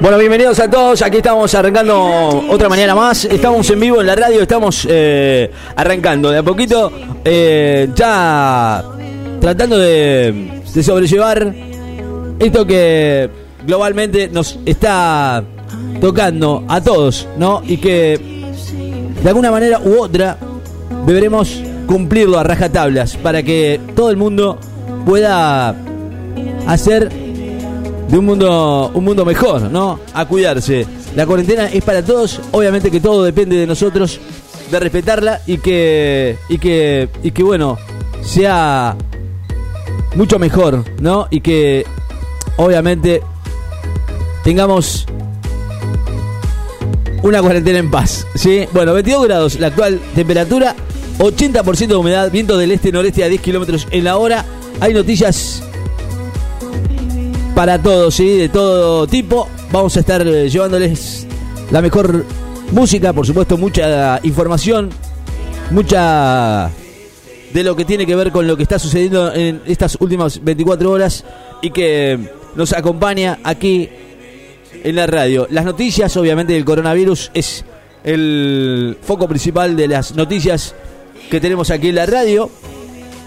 Bueno, bienvenidos a todos. Aquí estamos arrancando otra mañana más. Estamos en vivo en la radio. Estamos eh, arrancando de a poquito. eh, ya tratando de, de sobrellevar esto que globalmente nos está tocando a todos, ¿no? Y que de alguna manera u otra deberemos cumplirlo a rajatablas para que todo el mundo pueda hacer de un mundo un mundo mejor, ¿no? A cuidarse. La cuarentena es para todos, obviamente que todo depende de nosotros de respetarla y que y que y que bueno, sea mucho mejor, ¿no? Y que obviamente tengamos una cuarentena en paz, ¿sí? Bueno, 22 grados la actual temperatura, 80% de humedad, viento del este-noreste a 10 kilómetros en la hora. Hay noticias para todos, ¿sí? De todo tipo. Vamos a estar eh, llevándoles la mejor música, por supuesto, mucha información, mucha de lo que tiene que ver con lo que está sucediendo en estas últimas 24 horas y que nos acompaña aquí en la radio. Las noticias, obviamente, del coronavirus es el foco principal de las noticias que tenemos aquí en la radio.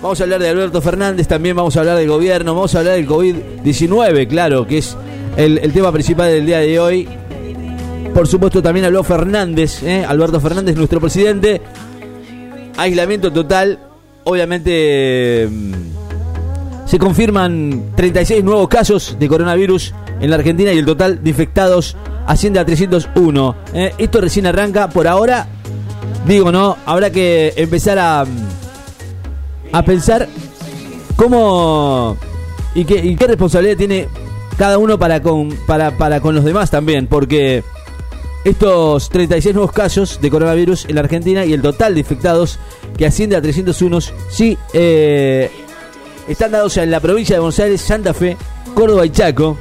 Vamos a hablar de Alberto Fernández, también vamos a hablar del gobierno, vamos a hablar del COVID-19, claro, que es el, tema principal del día de hoy. Por supuesto, también habló Fernández, ¿eh? Alberto Fernández, nuestro presidente. Aislamiento total, obviamente mm, se confirman 36 nuevos casos de coronavirus en la Argentina y el total de infectados asciende a 301. ¿eh? Esto recién arranca por ahora. Digo, ¿no? Habrá que empezar a, a pensar cómo y qué, y qué responsabilidad tiene cada uno para con, para, para con los demás también, porque estos 36 nuevos casos de coronavirus en la Argentina y el total de infectados que asciende a 301 sí eh, están dados en la provincia de Buenos Aires, Santa Fe, Córdoba y Chaco.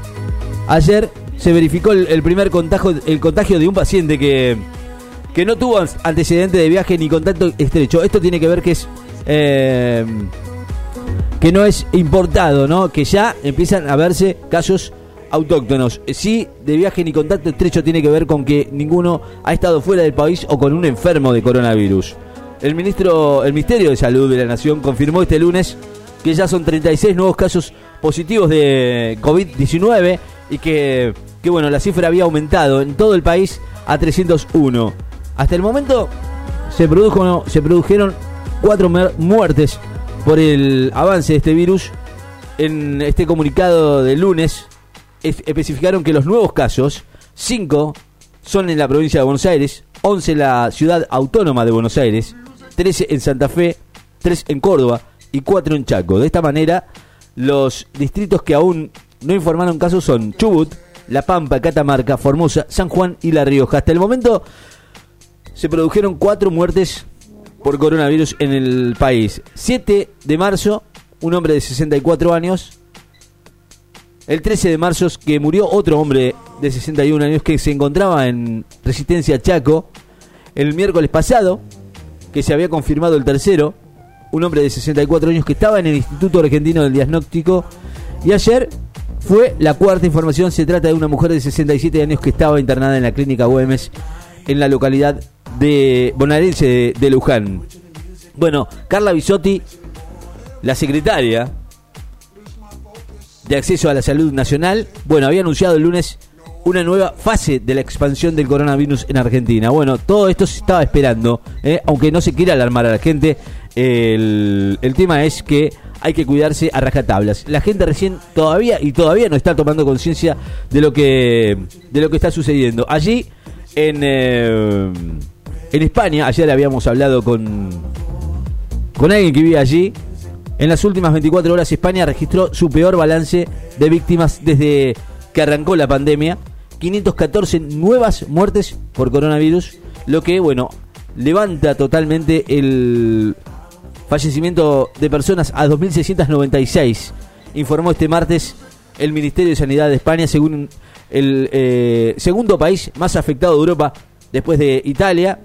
Ayer se verificó el, el primer contagio, el contagio de un paciente que, que no tuvo antecedente de viaje ni contacto estrecho. Esto tiene que ver que es eh, que no es importado, ¿no? Que ya empiezan a verse casos autóctonos. Sí, de viaje ni contacto estrecho tiene que ver con que ninguno ha estado fuera del país o con un enfermo de coronavirus. El ministro, el Ministerio de Salud de la Nación confirmó este lunes que ya son 36 nuevos casos positivos de COVID-19 y que, que, bueno, la cifra había aumentado en todo el país a 301. Hasta el momento se, produjo, se produjeron cuatro muertes por el avance de este virus. En este comunicado del lunes especificaron que los nuevos casos, 5 son en la provincia de Buenos Aires, 11 en la ciudad autónoma de Buenos Aires, 13 en Santa Fe, 3 en Córdoba y 4 en Chaco. De esta manera, los distritos que aún no informaron casos son Chubut, La Pampa, Catamarca, Formosa, San Juan y La Rioja. Hasta el momento se produjeron 4 muertes por coronavirus en el país. 7 de marzo, un hombre de 64 años. El 13 de marzo que murió otro hombre de 61 años que se encontraba en Resistencia Chaco. El miércoles pasado, que se había confirmado el tercero, un hombre de 64 años que estaba en el Instituto Argentino del Diagnóstico. Y ayer fue la cuarta información. Se trata de una mujer de 67 años que estaba internada en la clínica Güemes en la localidad de bonaerense de, Luján. Bueno, Carla Bisotti, la secretaria de Acceso a la Salud Nacional, bueno, había anunciado el lunes una nueva fase de la expansión del coronavirus en Argentina. Bueno, todo esto se estaba esperando, ¿eh? aunque no se quiera alarmar a la gente. El, el tema es que hay que cuidarse a rajatablas. La gente recién todavía y todavía no está tomando conciencia de lo que de lo que está sucediendo. Allí en eh, en España, ayer habíamos hablado con con alguien que vive allí. En las últimas 24 horas España registró su peor balance de víctimas desde que arrancó la pandemia. 514 nuevas muertes por coronavirus, lo que, bueno, levanta totalmente el fallecimiento de personas a 2.696, informó este martes el Ministerio de Sanidad de España, según el eh, segundo país más afectado de Europa después de Italia.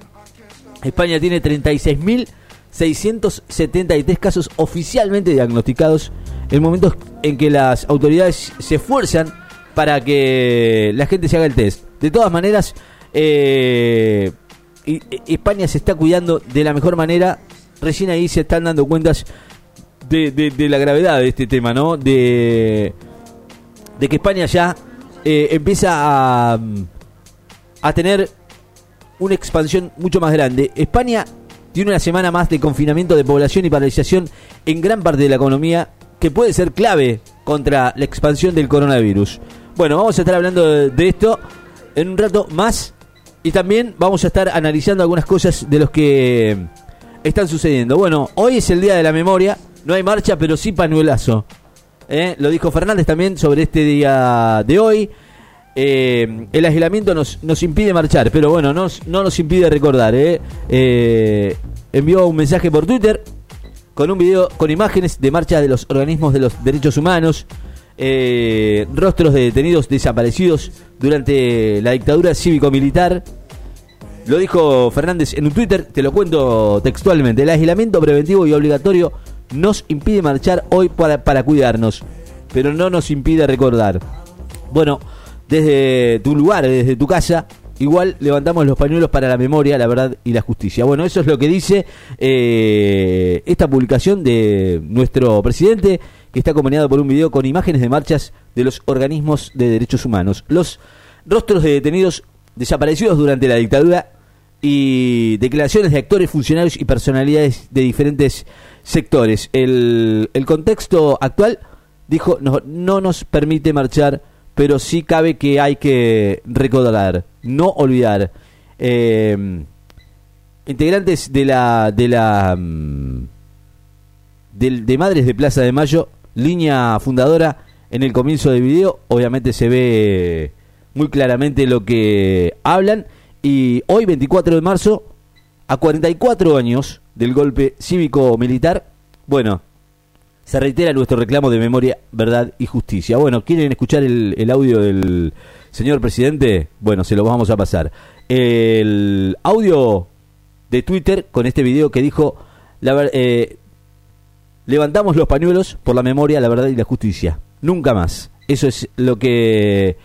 España tiene 36.673 casos oficialmente diagnosticados en momentos en que las autoridades se esfuerzan para que la gente se haga el test. De todas maneras, eh, España se está cuidando de la mejor manera. Recién ahí se están dando cuentas de, la gravedad de este tema, ¿no? De, de que España ya eh, empieza a, a tener una expansión mucho más grande. España tiene una semana más de confinamiento de población y paralización en gran parte de la economía que puede ser clave contra la expansión del coronavirus. Bueno, vamos a estar hablando de, esto en un rato más y también vamos a estar analizando algunas cosas de los que están sucediendo. Bueno, hoy es el Día de la Memoria, no hay marcha, pero sí panuelazo. ¿Eh? Lo dijo Fernández también sobre este día de hoy. Eh, el aislamiento nos, nos impide marchar, pero bueno, no nos impide recordar. ¿eh? ¿eh? envió un mensaje por Twitter con un video con imágenes de marcha de los organismos de los derechos humanos, rostros de detenidos desaparecidos durante la dictadura cívico-militar. Lo dijo Fernández en un Twitter, te lo cuento textualmente. El aislamiento preventivo y obligatorio nos impide marchar hoy para, para cuidarnos, pero no nos impide recordar. Bueno, desde tu lugar, desde tu casa, igual levantamos los pañuelos para la memoria, la verdad y la justicia. Bueno, eso es lo que dice eh, esta publicación de nuestro presidente, que está acompañado por un video con imágenes de marchas de los organismos de derechos humanos. Los rostros de detenidos desaparecidos durante la dictadura y declaraciones de actores, funcionarios y personalidades de diferentes sectores. El, el contexto actual, dijo, no, no nos permite marchar pero sí cabe que hay que recordar, no olvidar. Eh, integrantes de la de la mm, de, Madres de Plaza de Mayo, línea fundadora en el comienzo del video, obviamente se ve muy claramente lo que hablan y hoy 24 de marzo a 44 años del golpe cívico militar, bueno, se reitera nuestro reclamo de memoria, verdad y justicia. Bueno, ¿quieren escuchar el, audio del señor presidente? Bueno, se lo vamos a pasar. El audio de Twitter con este video que dijo, la, eh, levantamos los pañuelos por la memoria, la verdad y la justicia. Nunca más. Eso es lo que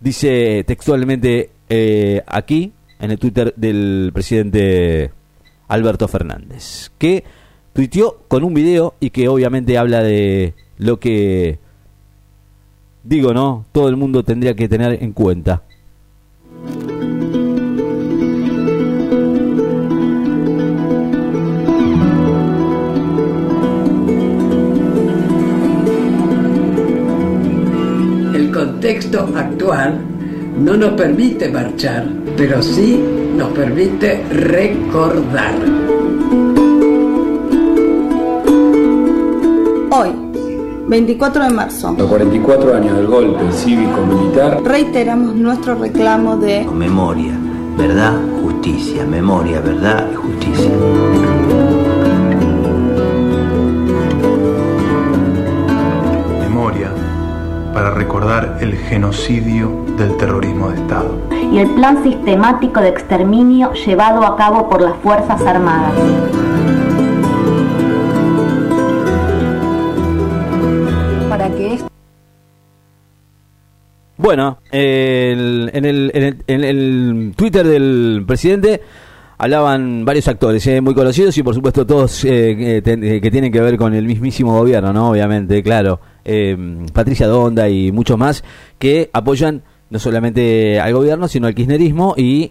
dice textualmente eh, aquí en el Twitter del presidente Alberto Fernández. Que tuiteó con un video y que obviamente habla de lo que digo, ¿no? Todo el mundo tendría que tener en cuenta. El contexto actual no nos permite marchar, pero sí nos permite recordar. Hoy, 24 de marzo, los 44 años del golpe cívico-militar, reiteramos nuestro reclamo de memoria, verdad, justicia, memoria, verdad y justicia. Memoria para recordar el genocidio del terrorismo de Estado. Y el plan sistemático de exterminio llevado a cabo por las Fuerzas Armadas. Bueno, en, el, Twitter del presidente hablaban varios actores eh, muy conocidos y por supuesto todos eh, eh, que tienen que ver con el mismísimo gobierno, ¿no? Obviamente, claro. Patricia Donda y muchos más que apoyan no solamente al gobierno, sino al kirchnerismo y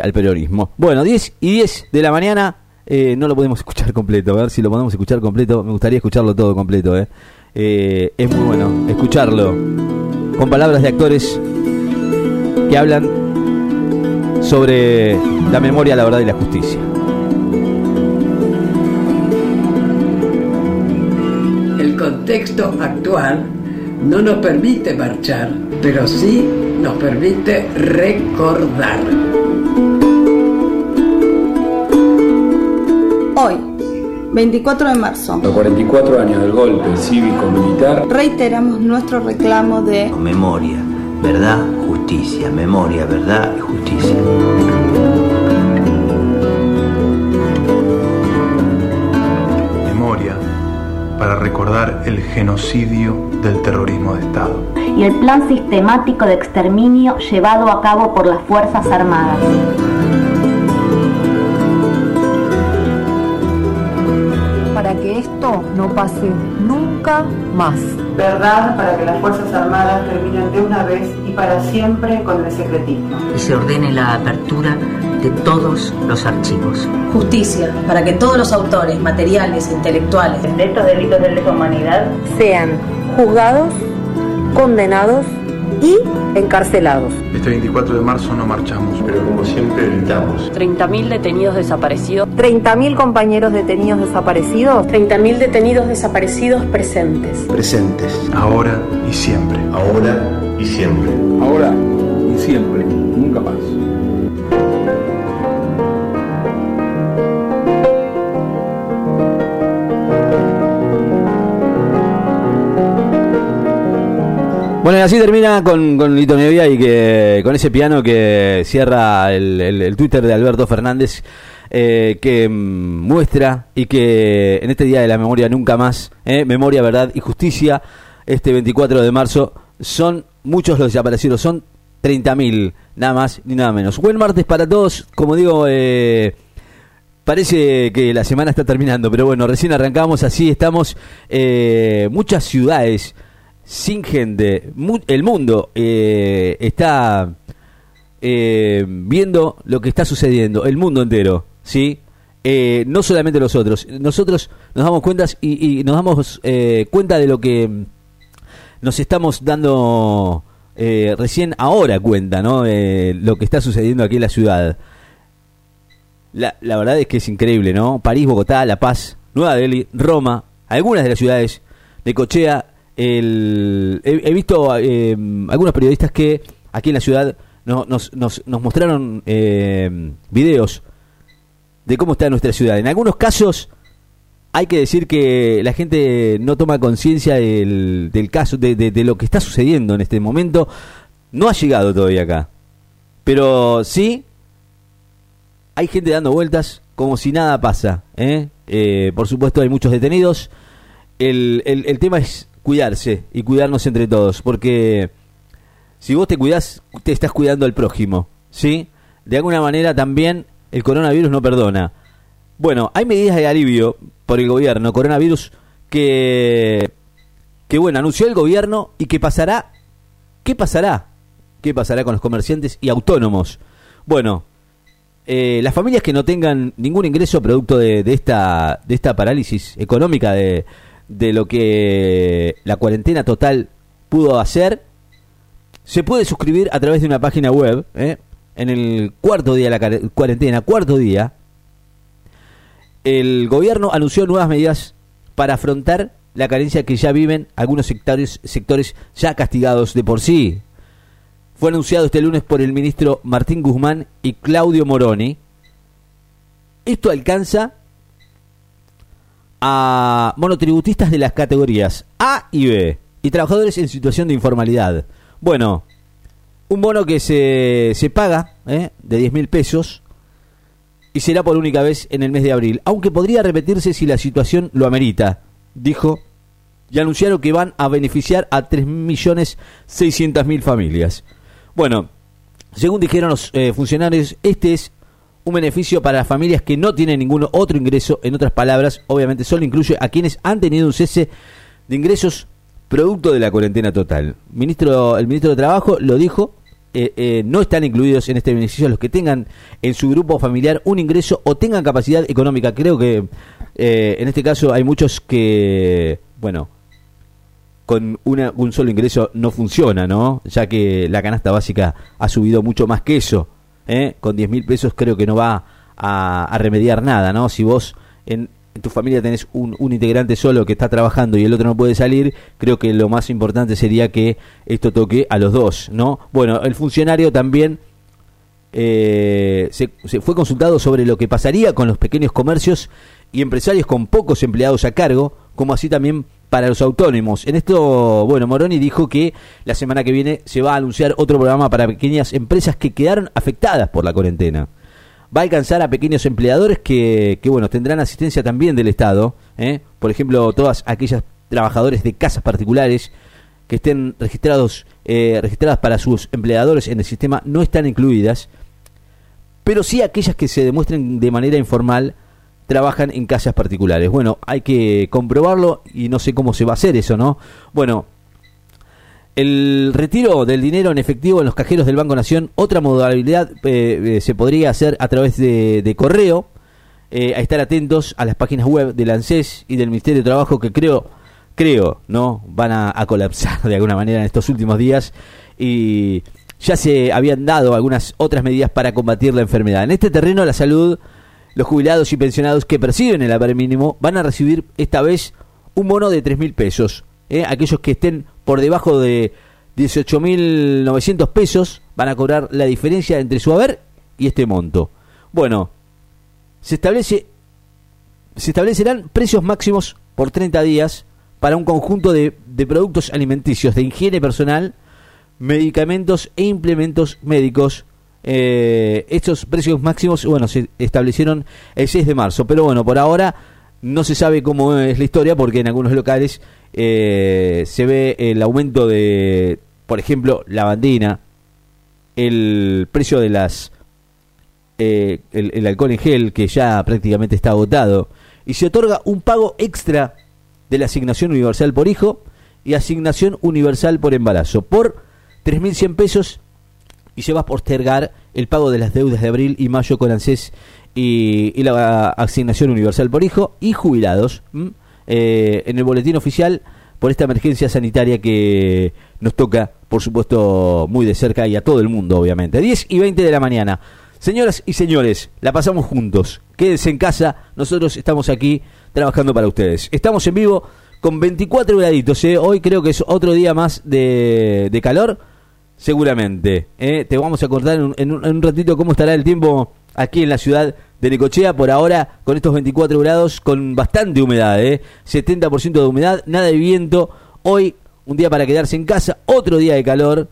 al periodismo. Bueno, 10 y 10 de la mañana, no lo podemos escuchar completo, a ver si lo podemos escuchar completo, me gustaría escucharlo todo completo, ¿eh? es muy bueno escucharlo con palabras de actores que hablan sobre la memoria, la verdad y la justicia. El contexto actual no nos permite marchar, pero sí nos permite recordar. Hoy, 24 de marzo. Los 44 años del golpe cívico-militar. Reiteramos nuestro reclamo de memoria, verdad, justicia, memoria, verdad y justicia. Memoria para recordar el genocidio del terrorismo de Estado. Y el plan sistemático de exterminio llevado a cabo por las Fuerzas Armadas. Que esto no pase nunca más. Verdad para que las Fuerzas Armadas terminen de una vez y para siempre con el secretismo. Y se ordene la apertura de todos los archivos. Justicia para que todos los autores materiales e intelectuales de estos delitos de lesa humanidad sean juzgados, condenados y encarcelados. Este 24 de marzo no marchamos, pero como siempre gritamos. 30.000 detenidos desaparecidos. 30.000 compañeros detenidos desaparecidos. 30.000 detenidos desaparecidos presentes. Presentes. Ahora y siempre. Ahora y siempre. Ahora y siempre. Nunca más. Bueno, y así termina con, con Lito Nevia y que con ese piano que cierra el, el, Twitter de Alberto Fernández, eh, que mm, muestra y que en este Día de la Memoria nunca más, eh, memoria, verdad y justicia, este 24 de marzo, son muchos los desaparecidos, son 30.000, nada más ni nada menos. Buen martes para todos, como digo, eh, Parece que la semana está terminando, pero bueno, recién arrancamos, así estamos. Eh, muchas ciudades sin gente. el mundo eh, está eh, viendo lo que está sucediendo, el mundo entero, ¿sí? Eh, no solamente nosotros, nosotros nos damos cuentas y, y nos damos cuenta de lo que nos estamos dando recién ahora cuenta, ¿no? lo que está sucediendo aquí en la ciudad. La, la verdad es que es increíble, ¿no? París, Bogotá, La Paz, Nueva Delhi, Roma, algunas de las ciudades de Cochea el, he, visto eh, algunos periodistas que aquí en la ciudad nos, mostraron eh, videos de cómo está nuestra ciudad. En algunos casos hay que decir que la gente no toma conciencia del, caso, de, lo que está sucediendo en este momento. No ha llegado todavía acá. Pero sí, hay gente dando vueltas como si nada pasa. ¿eh? por supuesto hay muchos detenidos. El tema es cuidarse y cuidarnos entre todos, porque si vos te cuidás, te estás cuidando al prójimo, ¿sí? De alguna manera también el coronavirus no perdona. Bueno, hay medidas de alivio por el gobierno, coronavirus, que, que bueno, anunció el gobierno y que pasará, ¿qué pasará? ¿Qué pasará con los comerciantes y autónomos? Bueno, eh, las familias que no tengan ningún ingreso producto de, de, esta, de esta parálisis económica de, de lo que la cuarentena total pudo hacer, se puede suscribir a través de una página web, ¿eh? en el cuarto día de la cuarentena, cuarto día, el gobierno anunció nuevas medidas para afrontar la carencia que ya viven algunos sectores, sectores ya castigados de por sí. Fue anunciado este lunes por el ministro Martín Guzmán y Claudio Moroni. Esto alcanza a monotributistas de las categorías A y B y trabajadores en situación de informalidad. Bueno, un bono que se, se paga ¿eh? de 10 mil pesos y será por única vez en el mes de abril, aunque podría repetirse si la situación lo amerita, dijo, y anunciaron que van a beneficiar a 3.600.000 familias. Bueno, según dijeron los eh, funcionarios, este es un beneficio para las familias que no tienen ningún otro ingreso. En otras palabras, obviamente solo incluye a quienes han tenido un cese de ingresos producto de la cuarentena total. Ministro, el ministro de Trabajo lo dijo, eh, eh, no están incluidos en este beneficio los que tengan en su grupo familiar un ingreso o tengan capacidad económica. Creo que eh, en este caso hay muchos que, bueno, con una, un solo ingreso no funciona, ¿no? Ya que la canasta básica ha subido mucho más que eso. ¿Eh? con 10 mil pesos creo que no va a, remediar nada, ¿no? Si vos en, tu familia tenés un, integrante solo que está trabajando y el otro no puede salir, creo que lo más importante sería que esto toque a los dos, ¿no? Bueno, el funcionario también eh, se, fue consultado sobre lo que pasaría con los pequeños comercios y empresarios con pocos empleados a cargo, como así también para los autónomos. En esto, bueno, Moroni dijo que la semana que viene se va a anunciar otro programa para pequeñas empresas que quedaron afectadas por la cuarentena. va a alcanzar a pequeños empleadores que, que bueno, tendrán asistencia también del Estado. ¿eh? Por ejemplo, todas aquellas trabajadores de casas particulares que estén registrados eh, registradas para sus empleadores en el sistema no están incluidas, pero sí aquellas que se demuestren de manera informal trabajan en casas particulares. Bueno, hay que comprobarlo y no sé cómo se va a hacer eso, ¿no? Bueno, el retiro del dinero en efectivo en los cajeros del Banco Nación, otra modalidad eh, eh, se podría hacer a través de, correo. a estar atentos a las páginas web del ANSES y del Ministerio de Trabajo que creo creo, ¿no? Van a, colapsar de alguna manera en estos últimos días y ya se habían dado algunas otras medidas para combatir la enfermedad. En este terreno la salud, los jubilados y pensionados que perciben el haber mínimo van a recibir esta vez un bono de tres mil pesos. ¿eh? Aquellos que estén por debajo de 18.900 pesos van a cobrar la diferencia entre su haber y este monto. Bueno, se establece se establecerán precios máximos por 30 días para un conjunto de, productos alimenticios de higiene personal, medicamentos e implementos médicos. Eh, estos precios máximos, bueno, se establecieron el 6 de marzo, pero bueno, por ahora no se sabe cómo es la historia porque en algunos locales eh, se ve el aumento de, por ejemplo, la bandina, el precio de las eh, el, alcohol en gel que ya prácticamente está agotado y se otorga un pago extra de la asignación universal por hijo y asignación universal por embarazo por 3.100 pesos y se va a postergar el pago de las deudas de abril y mayo con ANSES y, la asignación universal por hijo y jubilados eh, en el boletín oficial por esta emergencia sanitaria que nos toca, por supuesto, muy de cerca y a todo el mundo, obviamente. 10 y 20 de la mañana. Señoras y señores, la pasamos juntos. Quédense en casa, nosotros estamos aquí trabajando para ustedes. Estamos en vivo con 24 graditos. ¿eh? Hoy creo que es otro día más de, calor, seguramente. ¿eh? Te vamos a contar en un, ratito cómo estará el tiempo aquí en la ciudad de Necochea. Por ahora, con estos 24 grados, con bastante humedad, ¿eh? 70% de humedad, nada de viento. Hoy, un día para quedarse en casa, otro día de calor.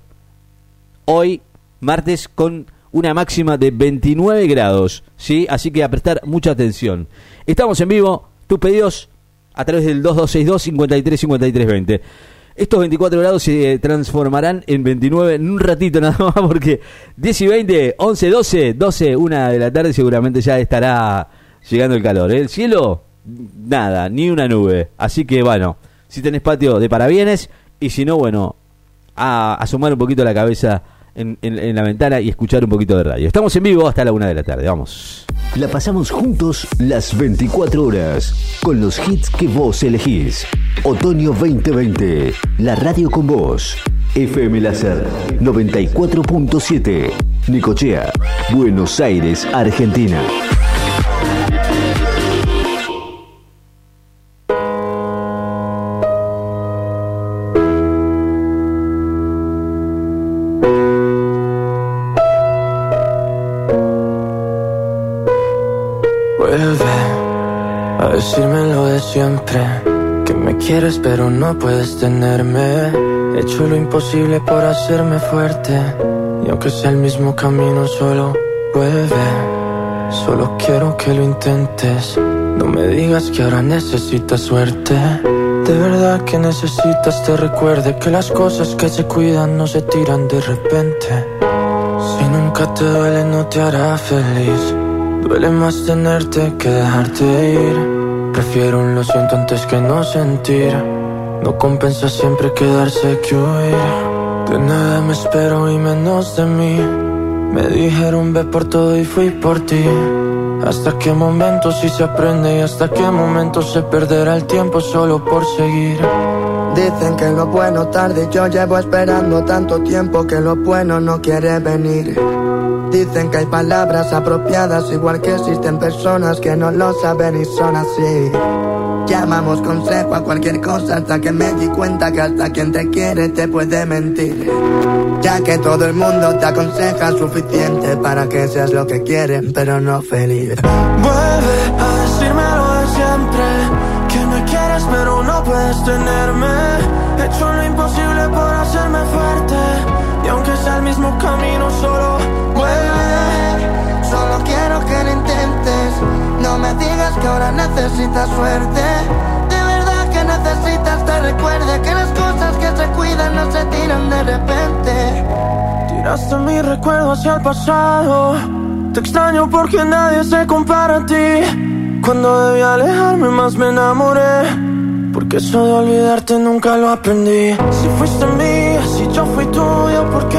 Hoy, martes, con una máxima de 29 grados, ¿sí? Así que a prestar mucha atención. Estamos en vivo, tus pedidos a través del 2262-535320. Estos 24 grados se transformarán en 29 en un ratito nada más porque 10 y 20, 11, 12, 12, una de la tarde seguramente ya estará llegando el calor. ¿eh? El cielo, nada, ni una nube. Así que bueno, si tenés patio de parabienes y si no, bueno, a asomar un poquito la cabeza en, la ventana y escuchar un poquito de radio. Estamos en vivo hasta la una de la tarde, vamos. La pasamos juntos las 24 horas, con los hits que vos elegís. Otoño 2020, la radio con vos. FM Láser 94.7, Nicochea, Buenos Aires, Argentina. Pero no puedes tenerme. He hecho lo imposible por hacerme fuerte. Y aunque sea el mismo camino, solo vuelve. Solo quiero que lo intentes. No me digas que ahora necesitas suerte. De verdad que necesitas te recuerde que las cosas que se cuidan no se tiran de repente. Si nunca te duele no te hará feliz. Duele más tenerte que dejarte ir. Prefiero un lo siento antes que no sentir. No compensa siempre quedarse que huir. De nada me espero y menos de mí. Me dijeron ve por todo y fui por ti. Hasta qué momento si se aprende y hasta qué momento se perderá el tiempo solo por seguir. Dicen que lo bueno tarde, yo llevo esperando tanto tiempo que lo bueno no quiere venir. Dicen que hay palabras apropiadas, igual que existen personas que no lo saben y son así. Llamamos consejo a cualquier cosa hasta que me di cuenta que hasta quien te quiere te puede mentir. Ya que todo el mundo te aconseja suficiente para que seas lo que quieren, pero no feliz. Vuelve a decirme lo de siempre, que me quieres pero no puedes tenerme. He hecho lo imposible por hacerme fuerte, sea el mismo camino solo Solo quiero que que ahora necesitas suerte. De verdad que necesitas te recuerde que las cosas que se cuidan no se tiran de repente. Tiraste mi recuerdo hacia el pasado. Te extraño porque nadie se compara a ti. Cuando debí alejarme más me enamoré. Porque eso de olvidarte nunca lo aprendí. Si fuiste si yo fui tuya, ¿por qué?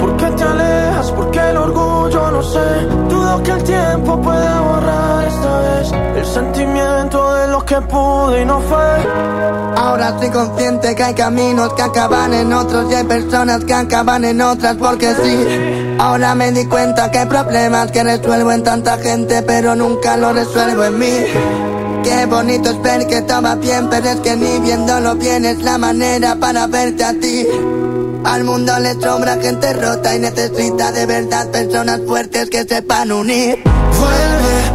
¿Por qué te alejas? ¿Por qué el orgullo? No sé. Dudo que el tiempo pueda borrar esta vez el sentimiento de lo que pude y no fue. Ahora estoy consciente que hay caminos que acaban en otros y hay personas que acaban en otras porque sí. Ahora me di cuenta que hay problemas que resuelvo en tanta gente, pero nunca lo resuelvo en mí. Qué bonito es ver que estaba bien, pero es que ni viéndolo bien es la manera para verte a ti. Al mundo le sobra gente rota y necesita de verdad personas fuertes que sepan unir. Vuelve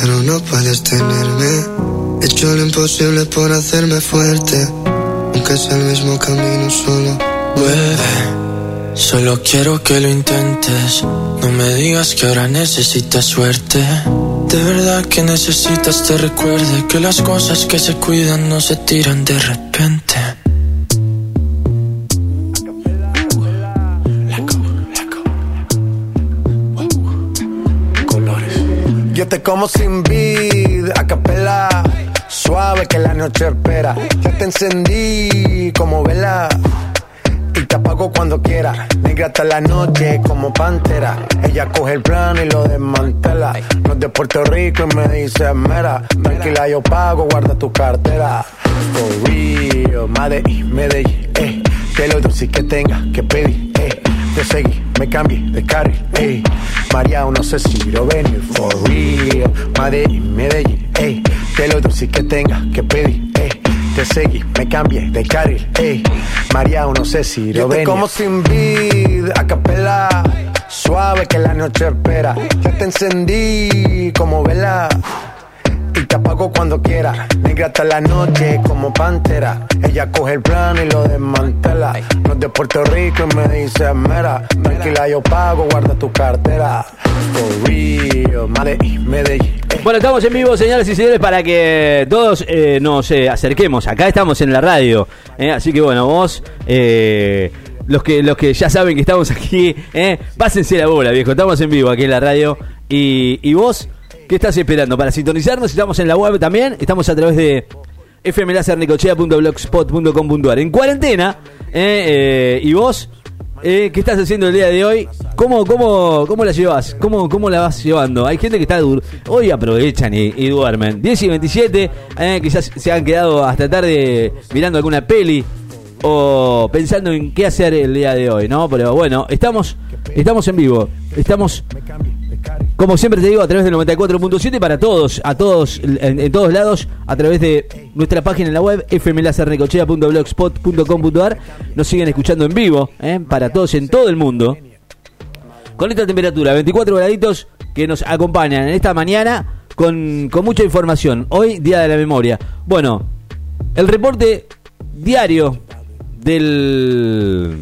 pero no puedes tenerme. He hecho lo imposible por hacerme fuerte. Aunque sea el mismo camino solo. Vuelve, solo quiero que lo intentes. No me digas que ahora necesitas suerte. De verdad que necesitas te recuerde que las cosas que se cuidan no se tiran de repente. Te como sin vid, a capela. Suave que la noche espera. Ya te encendí como vela. Y te apago cuando quiera. Negra hasta la noche como pantera. Ella coge el plano y lo desmantela. No es de Puerto Rico y me dice mera. Tranquila, yo pago, guarda tu cartera. For real, Medellín, Medellín, eh. Que lo dulce que tenga que pedir, eh. Te seguí, me cambié de carril, eh. María, no sé si lo venir, for real. Medellín, Medellín, eh. Que lo dulce que tenga que pedir, eh. Te seguí, me cambié de carril, eh. María, no sé si lo venir. como sin vid, a capela. Suave que la noche espera. Ya te encendí como vela. Te apago cuando quiera. Negra hasta la noche como pantera. Ella coge el plano y lo desmantela. No es de Puerto Rico y me dice mera. Tranquila, yo pago, guarda tu cartera. For real, Medellín, Medellín. Bueno, estamos en vivo, señores y señores, para que todos eh, nos eh, acerquemos. Acá estamos en la radio. eh, así que bueno, vos, eh, los, que, los que ya saben que estamos aquí, eh, pásense la bola, viejo. Estamos en vivo aquí en la radio. Y, y vos, ¿qué estás esperando? Para sintonizarnos, estamos en la web también. Estamos a través de fmlacernecochea.blogspot.com.ar. En cuarentena, eh, eh, y vos, eh, ¿qué estás haciendo el día de hoy? ¿Cómo, cómo, cómo la llevas? ¿Cómo, ¿Cómo la vas llevando? Hay gente que está dur hoy aprovechan y, y duermen. 10 y 27, eh, quizás se han quedado hasta tarde mirando alguna peli o pensando en qué hacer el día de hoy, ¿no? Pero bueno, estamos, estamos en vivo. Estamos como siempre te digo, a través del 94.7 para todos, a todos, en, todos lados, a través de nuestra página en la web, fmlacernecochea.blogspot.com.ar. Nos siguen escuchando en vivo, ¿eh? para todos en todo el mundo. Con esta temperatura, 24 graditos, que nos acompañan en esta mañana con, con mucha información. Hoy, Día de la Memoria. Bueno, el reporte diario del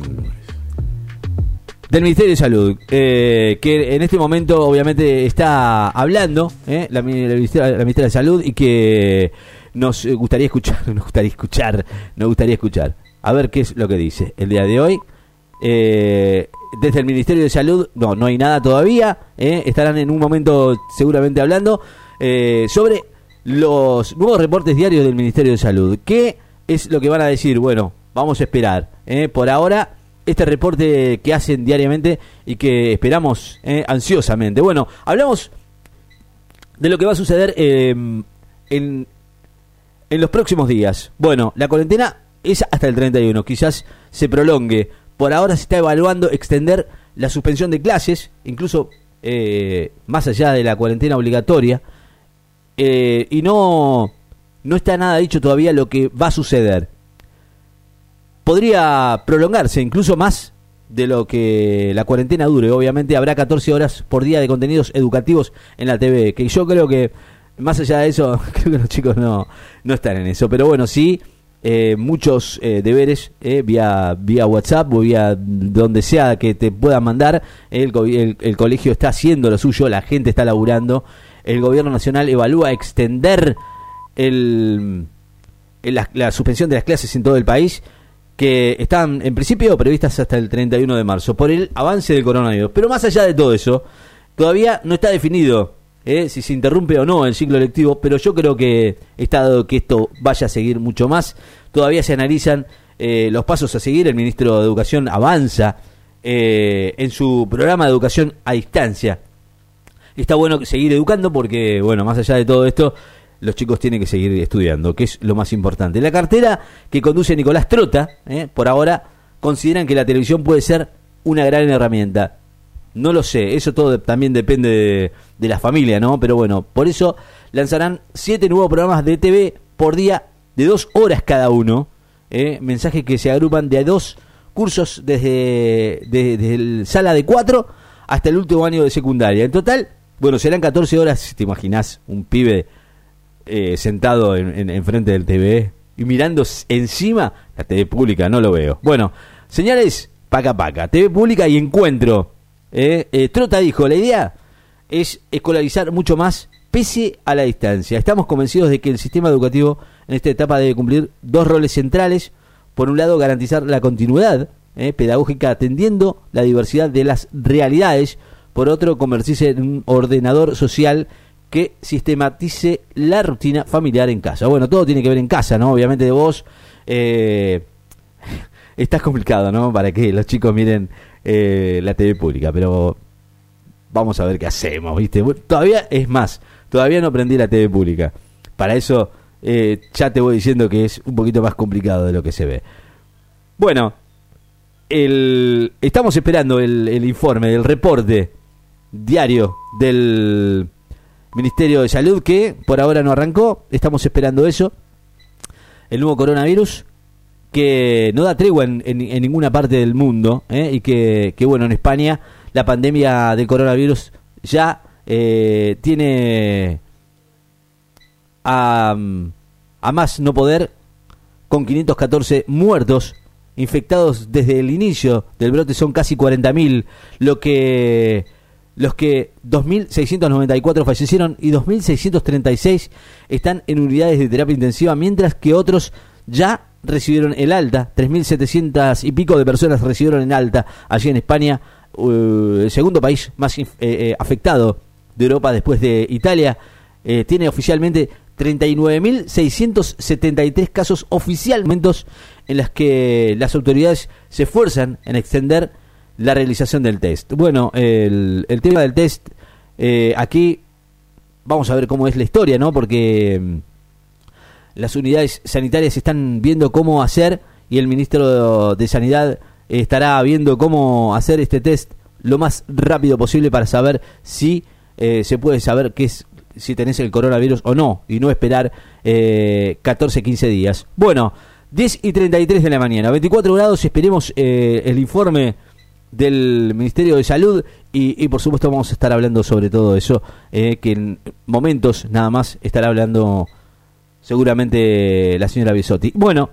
del Ministerio de Salud, eh, que en este momento obviamente está hablando eh, la, la, ministra, de Salud y que nos gustaría escuchar, nos gustaría escuchar, nos gustaría escuchar. A ver qué es lo que dice el día de hoy. Eh, desde el Ministerio de Salud, no, no hay nada todavía. estarán en un momento seguramente hablando sobre los nuevos reportes diarios del Ministerio de Salud. ¿Qué es lo que van a decir? Bueno, vamos a esperar. Por ahora este reporte que hacen diariamente y que esperamos eh, ansiosamente. Bueno, hablamos de lo que va a suceder eh, en, en los próximos días. Bueno, la cuarentena es hasta el 31. Quizás se prolongue. Por ahora se está evaluando extender la suspensión de clases, incluso eh, más allá de la cuarentena obligatoria. Eh, y no, no está nada dicho todavía lo que va a suceder. Podría prolongarse incluso más de lo que la cuarentena dure. Obviamente habrá 14 horas por día de contenidos educativos en la TV, que yo creo que más allá de eso, creo que los chicos no, no están en eso. Pero bueno, sí, eh, muchos eh, deberes eh, vía, vía WhatsApp o vía donde sea que te puedan mandar. El, el, colegio está haciendo lo suyo, la gente está laburando. El gobierno nacional evalúa extender el, la suspensión de las clases en todo el país que están en principio previstas hasta el 31 de marzo por el avance del coronavirus. Pero más allá de todo eso, todavía no está definido eh, si se interrumpe o no el ciclo lectivo, pero yo creo que está dado que esto vaya a seguir mucho más. Todavía se analizan eh, los pasos a seguir. El ministro de Educación avanza eh, en su programa de educación a distancia. Está bueno seguir educando porque, bueno, más allá de todo esto, los chicos tienen que seguir estudiando, que es lo más importante. La cartera que conduce Nicolás Trota, eh, por ahora, consideran que la televisión puede ser una gran herramienta. No lo sé, eso todo también depende de, la familia, ¿no? Pero bueno, por eso lanzarán siete nuevos programas de TV por día de dos horas cada uno. ¿eh? Mensajes que se agrupan de dos cursos desde, desde el sala de cuatro hasta el último año de secundaria. En total, bueno, serán 14 horas, si te imaginas, un pibe eh, sentado en, en, frente del TV y mirando encima la TV pública, no lo veo. Bueno, señales, paca paca, TV pública y encuentro. Eh, eh, Trota dijo, la idea es escolarizar mucho más pese a la distancia. Estamos convencidos de que el sistema educativo en esta etapa debe cumplir dos roles centrales. Por un lado, garantizar la continuidad pedagógica atendiendo la diversidad de las realidades. Por otro, convertirse en un ordenador social que sistematice la rutina familiar en casa. Bueno, todo tiene que ver en casa, ¿no? Obviamente de vos eh, está complicado, ¿no? Para que los chicos miren eh, la TV pública, pero vamos a ver qué hacemos, ¿viste? todavía es más, todavía no aprendí la TV pública. Para eso eh, ya te voy diciendo que es un poquito más complicado de lo que se ve. Bueno, el, estamos esperando el, el informe, el reporte diario del Ministerio de Salud que por ahora no arrancó, estamos esperando eso. El nuevo coronavirus que no da tregua en, ninguna parte del mundo ¿eh? y que, bueno, en España la pandemia del coronavirus ya eh, tiene a, a más no poder con 514 muertos infectados desde el inicio del brote son casi 40.000, lo que los que 2.694 fallecieron y 2.636 están en unidades de terapia intensiva, mientras que otros ya recibieron el alta. 3.700 y pico de personas recibieron el alta allí en España, el segundo país más eh, eh, afectado de Europa después de Italia. Eh, tiene oficialmente 39.673 casos oficialmente en las que las autoridades se esfuerzan en extender la realización del test. Bueno, el, tema del test, eh, aquí vamos a ver cómo es la historia, ¿no? Porque mm, las unidades sanitarias están viendo cómo hacer y el ministro de Sanidad estará viendo cómo hacer este test lo más rápido posible para saber si eh, se puede saber qué es si tenés el coronavirus o no y no esperar eh, 14, 15 días. Bueno, 10 y 33 de la mañana, 24 grados, esperemos eh, el informe del Ministerio de Salud y, por supuesto vamos a estar hablando sobre todo eso, eh, que en momentos nada más estará hablando seguramente la señora Bisotti. Bueno,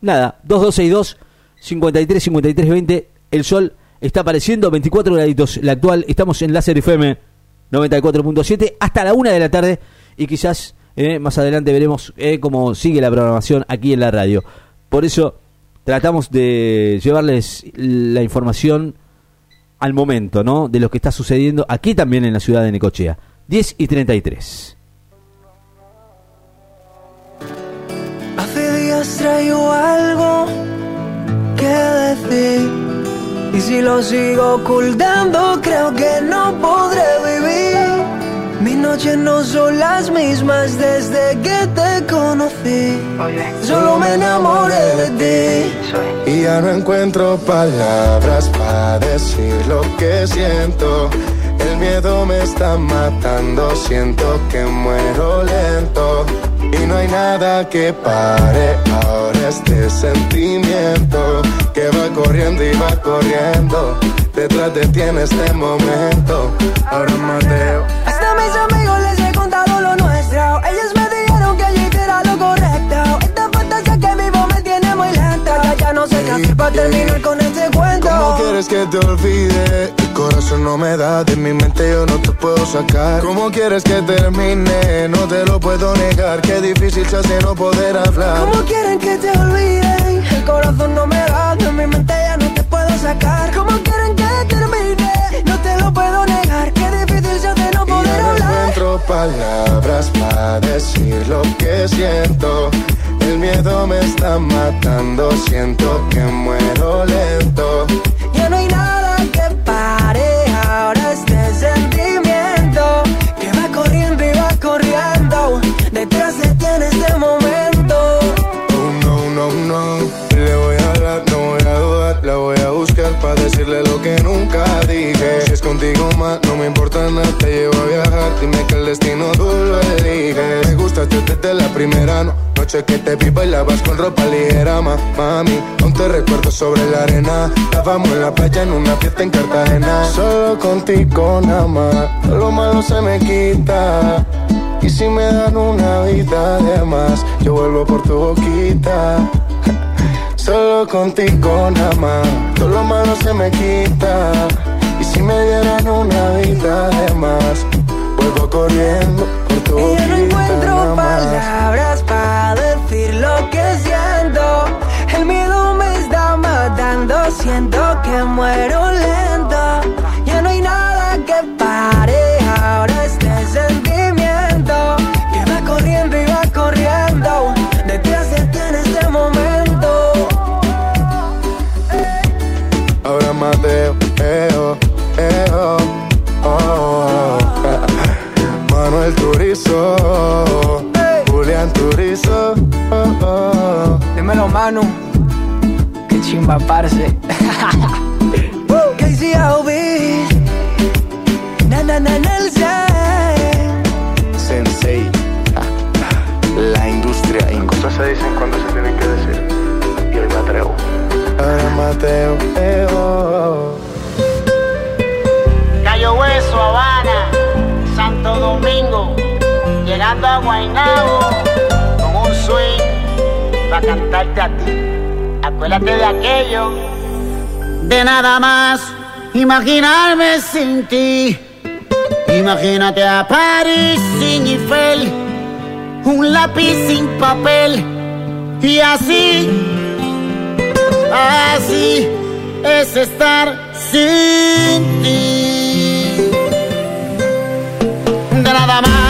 nada, 2262 53 53 20, el sol está apareciendo, 24 graditos la actual, estamos en Láser FM 94.7 hasta la una de la tarde y quizás eh, más adelante veremos eh, cómo sigue la programación aquí en la radio. Por eso tratamos de llevarles la información al momento, ¿no? De lo que está sucediendo aquí también en la ciudad de Necochea. 10 y 33. Hace días traigo algo que decir. Y si lo sigo ocultando, creo que no podré no son las mismas desde que te conocí. Solo me enamoré de ti. Y ya no encuentro palabras para decir lo que siento. El miedo me está matando, siento que muero lento. Y no hay nada que pare ahora este sentimiento que va corriendo y va corriendo. Detrás de ti en este momento. Ahora Mateo. Ya, ya no para terminar con este cuento. ¿Cómo quieres que te olvide? El corazón no me da, de mi mente yo no te puedo sacar. ¿Cómo quieres que termine? No te lo puedo negar. Qué difícil se hace no poder hablar. ¿Cómo quieren que te olviden? El corazón no me da, de mi mente ya no te puedo sacar. ¿Cómo quieren que termine? No te lo puedo negar. Qué difícil se hace no poder No hablar. encuentro palabras para decir lo que siento. El miedo me está matando, siento que muero lento. Ya no hay nada que pare ahora este sentimiento que va corriendo y va corriendo detrás de ti en este momento. Oh no, no, no. Le voy a hablar, no voy a dudar. La voy a buscar para decirle lo que nunca dije. Contigo más, no me importa nada. Te llevo a viajar. Dime que el destino tú lo eliges. Me gustaste desde la primera no- noche que te vi bailabas con ropa ligera, ma, mami. Aún te recuerdo sobre la arena. Estábamos en la playa en una fiesta en Cartagena. Solo contigo nada más. Lo malo se me quita. Y si me dan una vida de más, yo vuelvo por tu boquita. Solo contigo nada más, todo lo malo se me quita. Si me dieran una vida de más, vuelvo corriendo por tu Y yo no encuentro palabras para decir lo que siento. El miedo me está matando, siento que muero lento. Parce. KCOB, na na na Nelson. Sensei, la industria Cosas se dicen cuando se tienen que decir. Y hoy me atrevo. Ahora Mateo, eh, oh. Cayo Hueso, Habana, Santo Domingo, llegando a Guaynabo con un swing para cantarte a ti. De aquello, de nada más imaginarme sin ti. Imagínate a París sin Eiffel, un lápiz sin papel y así, así es estar sin ti. De nada más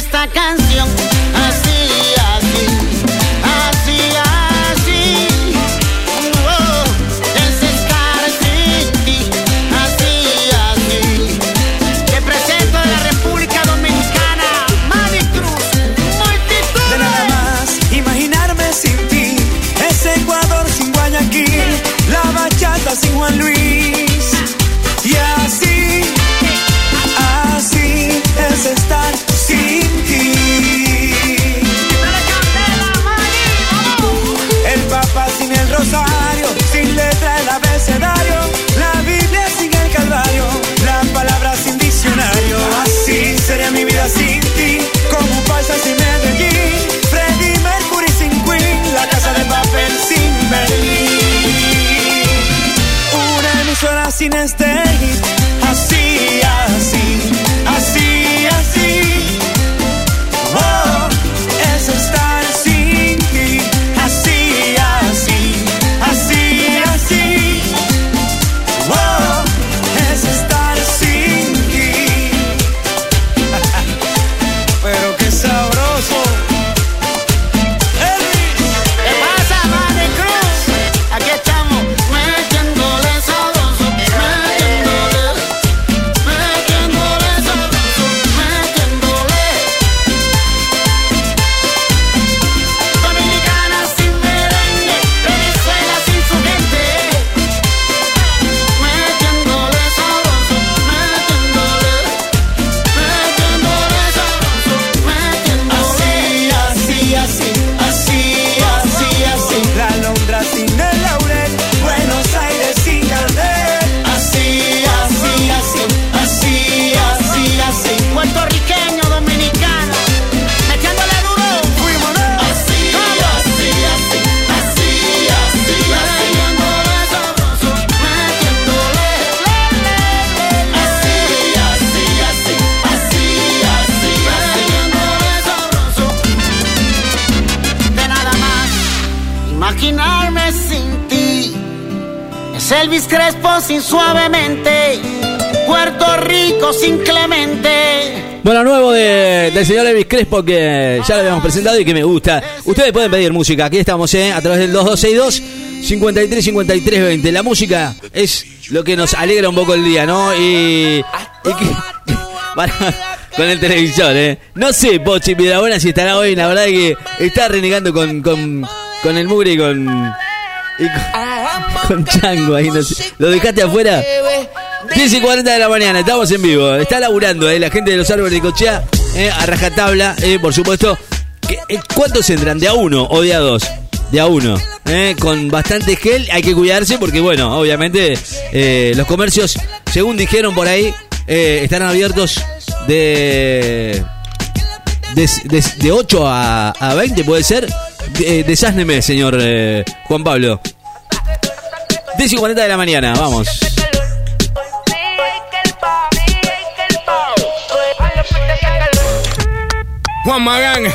esta canción, sin este Elvis Crespo sin suavemente. Puerto Rico sin Clemente. Bueno, nuevo de- del señor Elvis Crespo que ya lo habíamos presentado y que me gusta. Ustedes pueden pedir música, aquí estamos, ¿eh? A través del 2262 53 53 20. La música es lo que nos alegra un poco el día, ¿no? Y. y que- para- con el televisor, ¿eh? No sé, Pochi Piedrabuena si estará hoy, la verdad que está renegando con, con, con el mugre y con. y con, con Chango ahí, no sé. ¿Lo dejaste afuera? 10 y 40 de la mañana, estamos en vivo. Está laburando eh, la gente de los árboles de Cochea eh, a rajatabla, eh, por supuesto. Eh, ¿Cuántos entran? ¿De a uno o de a dos? De a uno. eh, con bastante gel, hay que cuidarse porque, bueno, obviamente eh, los comercios, según dijeron por ahí, eh, estarán abiertos de. De, de, de 8 a, a 20, puede ser. De, desásneme, señor Juan Pablo. 10 y 40 de la mañana, vamos. One my gang,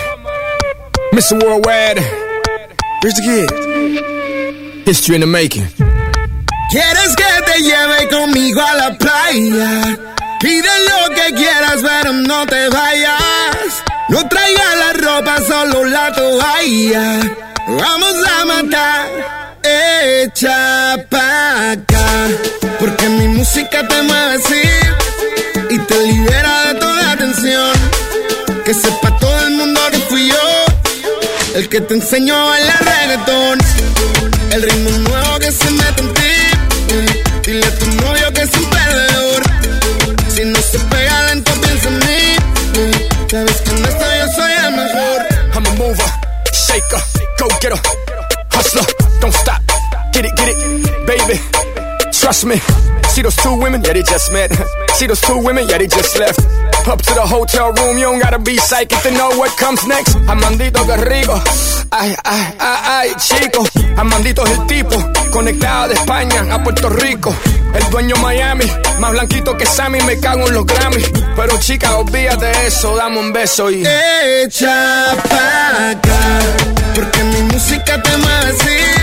Mr. Worldwide. Here's the kid. History in the making. Quieres que te lleve conmigo a la playa. Pide lo que quieras, pero no te vayas. No traigas la ropa, solo la toalla. Vamos a matar. Echa pa' acá. Porque mi música te mueve así. Y te libera de toda tensión. Que sepa todo el mundo que fui yo. El que te enseñó a bailar reggaetón. El ritmo nuevo que se mete en ti. Dile a tu novio que es un perdedor. Si no se pega lento, piensa en mí. Sabes que en esto yo soy el mejor. I'm a mover, shaker, go getter, Trust me. See those two women? Yeah, they just met. See those two women? Yeah, they just left. Up to the hotel room, you don't gotta be psychic to know what comes next. Amandito, rico. Ay, ay, ay, ay, chico. Amandito es el tipo, conectado de España a Puerto Rico. El dueño Miami, más blanquito que Sammy, me cago en los Grammys. Pero chica, olvídate de eso, dame un beso y. Echa pa' acá. Porque mi música te mueve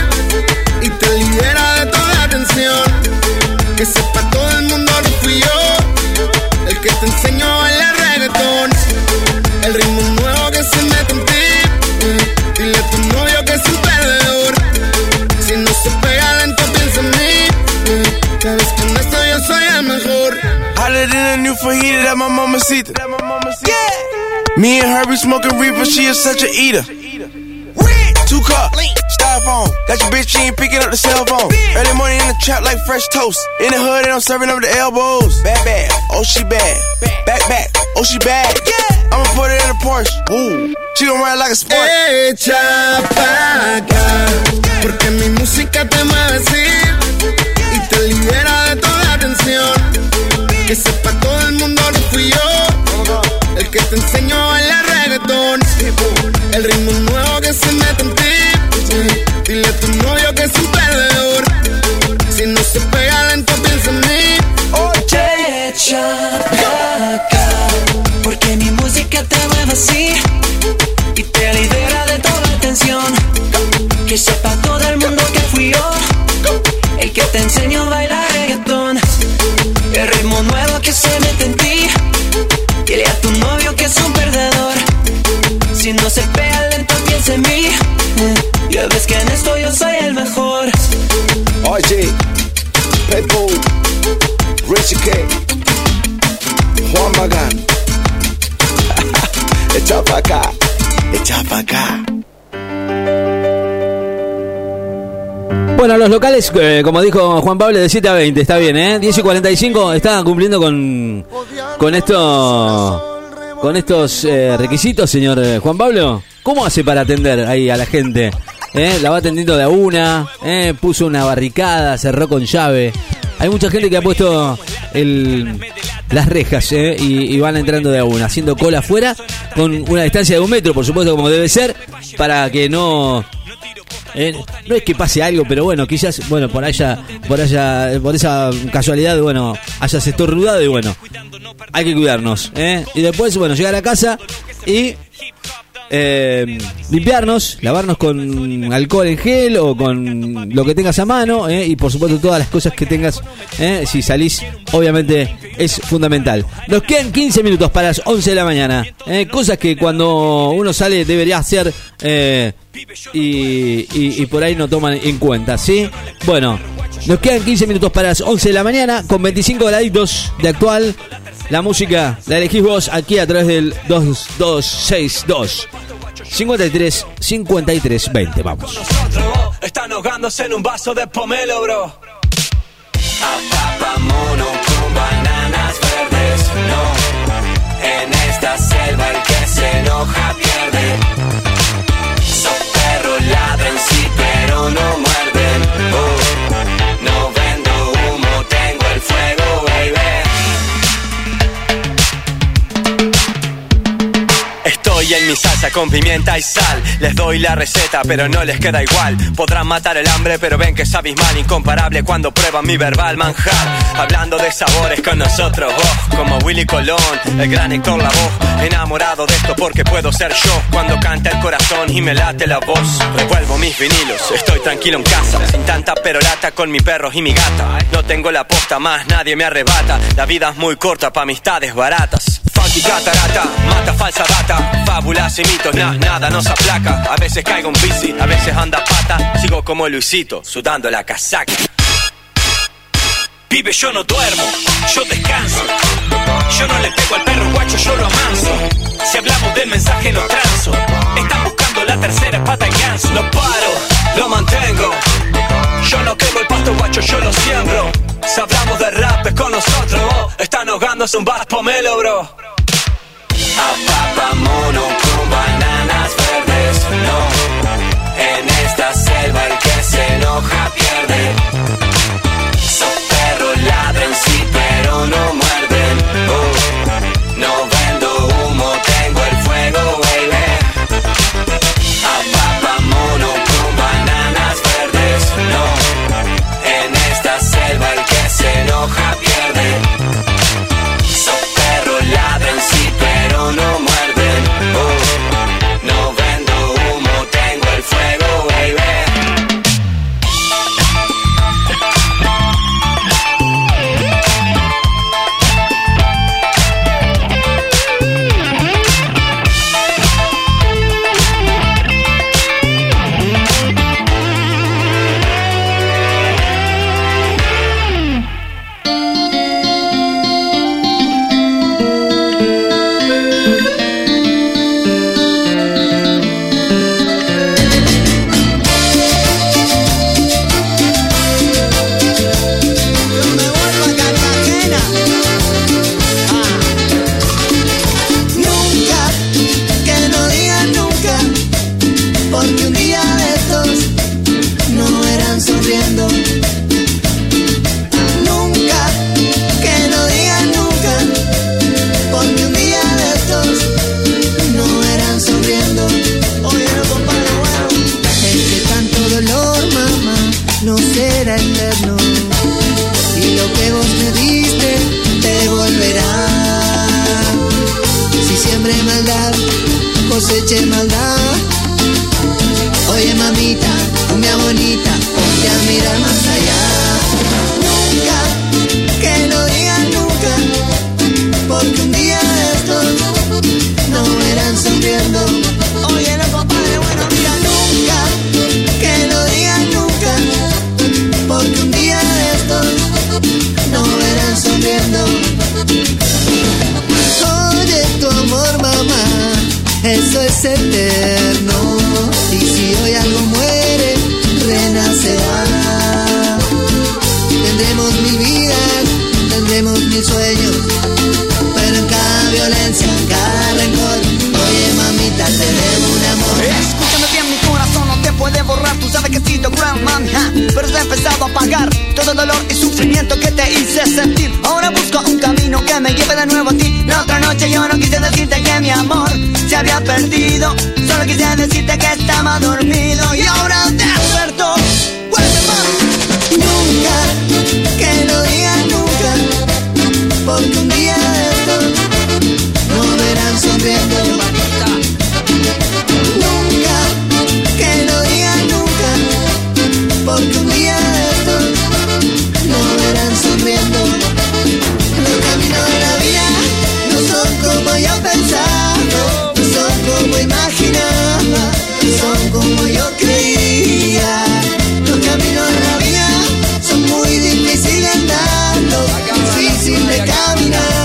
Que sepa todo el mundo que fui yo. El que te enseñó bailar reggaetón. El ritmo nuevo que se mete en ti. Dile a tu novio que es un perdedor. Si no se pega lento, piensa en mí. Sabes que en esto yo soy el mejor. Hotter than a new fajita that my mama see. Me and her be smoking reefer, she is such a eater. Two cup, styrofoam. Got your bitch, she ain't picking up the cell phone. Early morning in the trap like fresh toast. In the hood, and I'm serving up the elbows. Bad, bad, oh she bad. Back, back, oh she bad. Yeah. I'ma put it in a Porsche. Woo. She gon' ride like a sport. Echa pa' acá, porque mi música te así y te libera de toda tensión. Que sepa todo el mundo que fui yo, el que te enseñó a bailar y te libera de toda tensión. Que sepa todo el mundo que fui yo el que te enseñó a bailar reggaetón. El ritmo nuevo que se mete en ti. Dile a tu novio que es un perdedor. Si no se pega Bueno, los locales, eh, como dijo Juan Pablo, de 7 a 20, está bien, ¿eh? 10 y 45 están cumpliendo con, con esto. Con estos eh, requisitos, señor eh, Juan Pablo. ¿Cómo hace para atender ahí a la gente? La va atendiendo de a una, puso una barricada, cerró con llave. Hay mucha gente que ha puesto las rejas y, y van entrando de a una, haciendo cola afuera con una distancia de un metro, por supuesto, como debe ser, para que no eh, no es que pase algo, pero bueno, quizás, bueno, por allá, por allá, por esa casualidad, bueno, hayas estornudado y bueno, hay que cuidarnos, ¿eh? Y después, bueno, llegar a casa y eh, limpiarnos, lavarnos con alcohol en gel o con lo que tengas a mano ¿eh? y por supuesto todas las cosas que tengas ¿eh? si salís, obviamente es fundamental. Nos quedan 15 minutos para las 11 de la mañana, ¿eh? cosas que cuando uno sale debería hacer y, y- y por ahí no toman en cuenta, ¿sí? Bueno, nos quedan 15 minutos para las 11 de la mañana con 25 graditos de actual. La música la elegís vos aquí a través del 2262 53 53 20. Vamos. Están ahogándose en un vaso de pomelo, bro. Mono con bananas verdes, no. En esta selva el que se enoja Estoy en mi salsa con pimienta y sal. Les doy la receta, pero no les queda igual. Podrán matar el hambre, pero ven que es abismal, incomparable cuando prueban mi verbal manjar. Hablando de sabores con nosotros, vos, como Willy Colón, el gran Héctor Lavoe. Enamorado de esto porque puedo ser yo cuando canta el corazón y me late la voz. Revuelvo mis vinilos, estoy tranquilo en casa, sin tanta perolata con mi perro y mi gata. No tengo la posta más, nadie me arrebata. La vida es muy corta pa' amistades baratas. Funky catarata, mata falsa data, fábulas y nada nos aplaca. A veces caigo en bici, a veces anda pata, sigo como Luisito, sudando la casaca. Pibe, yo no duermo, yo descanso. Yo no le pego al perro guacho, yo lo amanso. Si hablamos del mensaje, lo transo. Están buscando la tercera pata en ganso. No paro, lo mantengo. Yo no quemo el pasto guacho, yo lo siembro. Si hablamos de rap, es con nosotros. Están ahogándose un bar pomelo, bro. Pierde. Nunca, que no digan nunca, porque un día de estos no verán sonriendo. Oye, no compadre, bueno. Este tanto dolor, mamá, no será eterno. Y lo que vos me diste te volverá. Si siempre maldad, coseche maldad. Oye, mamita, mi abuelita allá, mira más allá. Empezado a pagar todo dolor y sufrimiento que te hice sentir. Ahora busco un camino que me lleve de nuevo a ti. La otra noche yo no quise decirte que mi amor se había perdido. Solo quise decirte que estaba dormido y ahora despertó. Vuelve más. Nunca, difícil de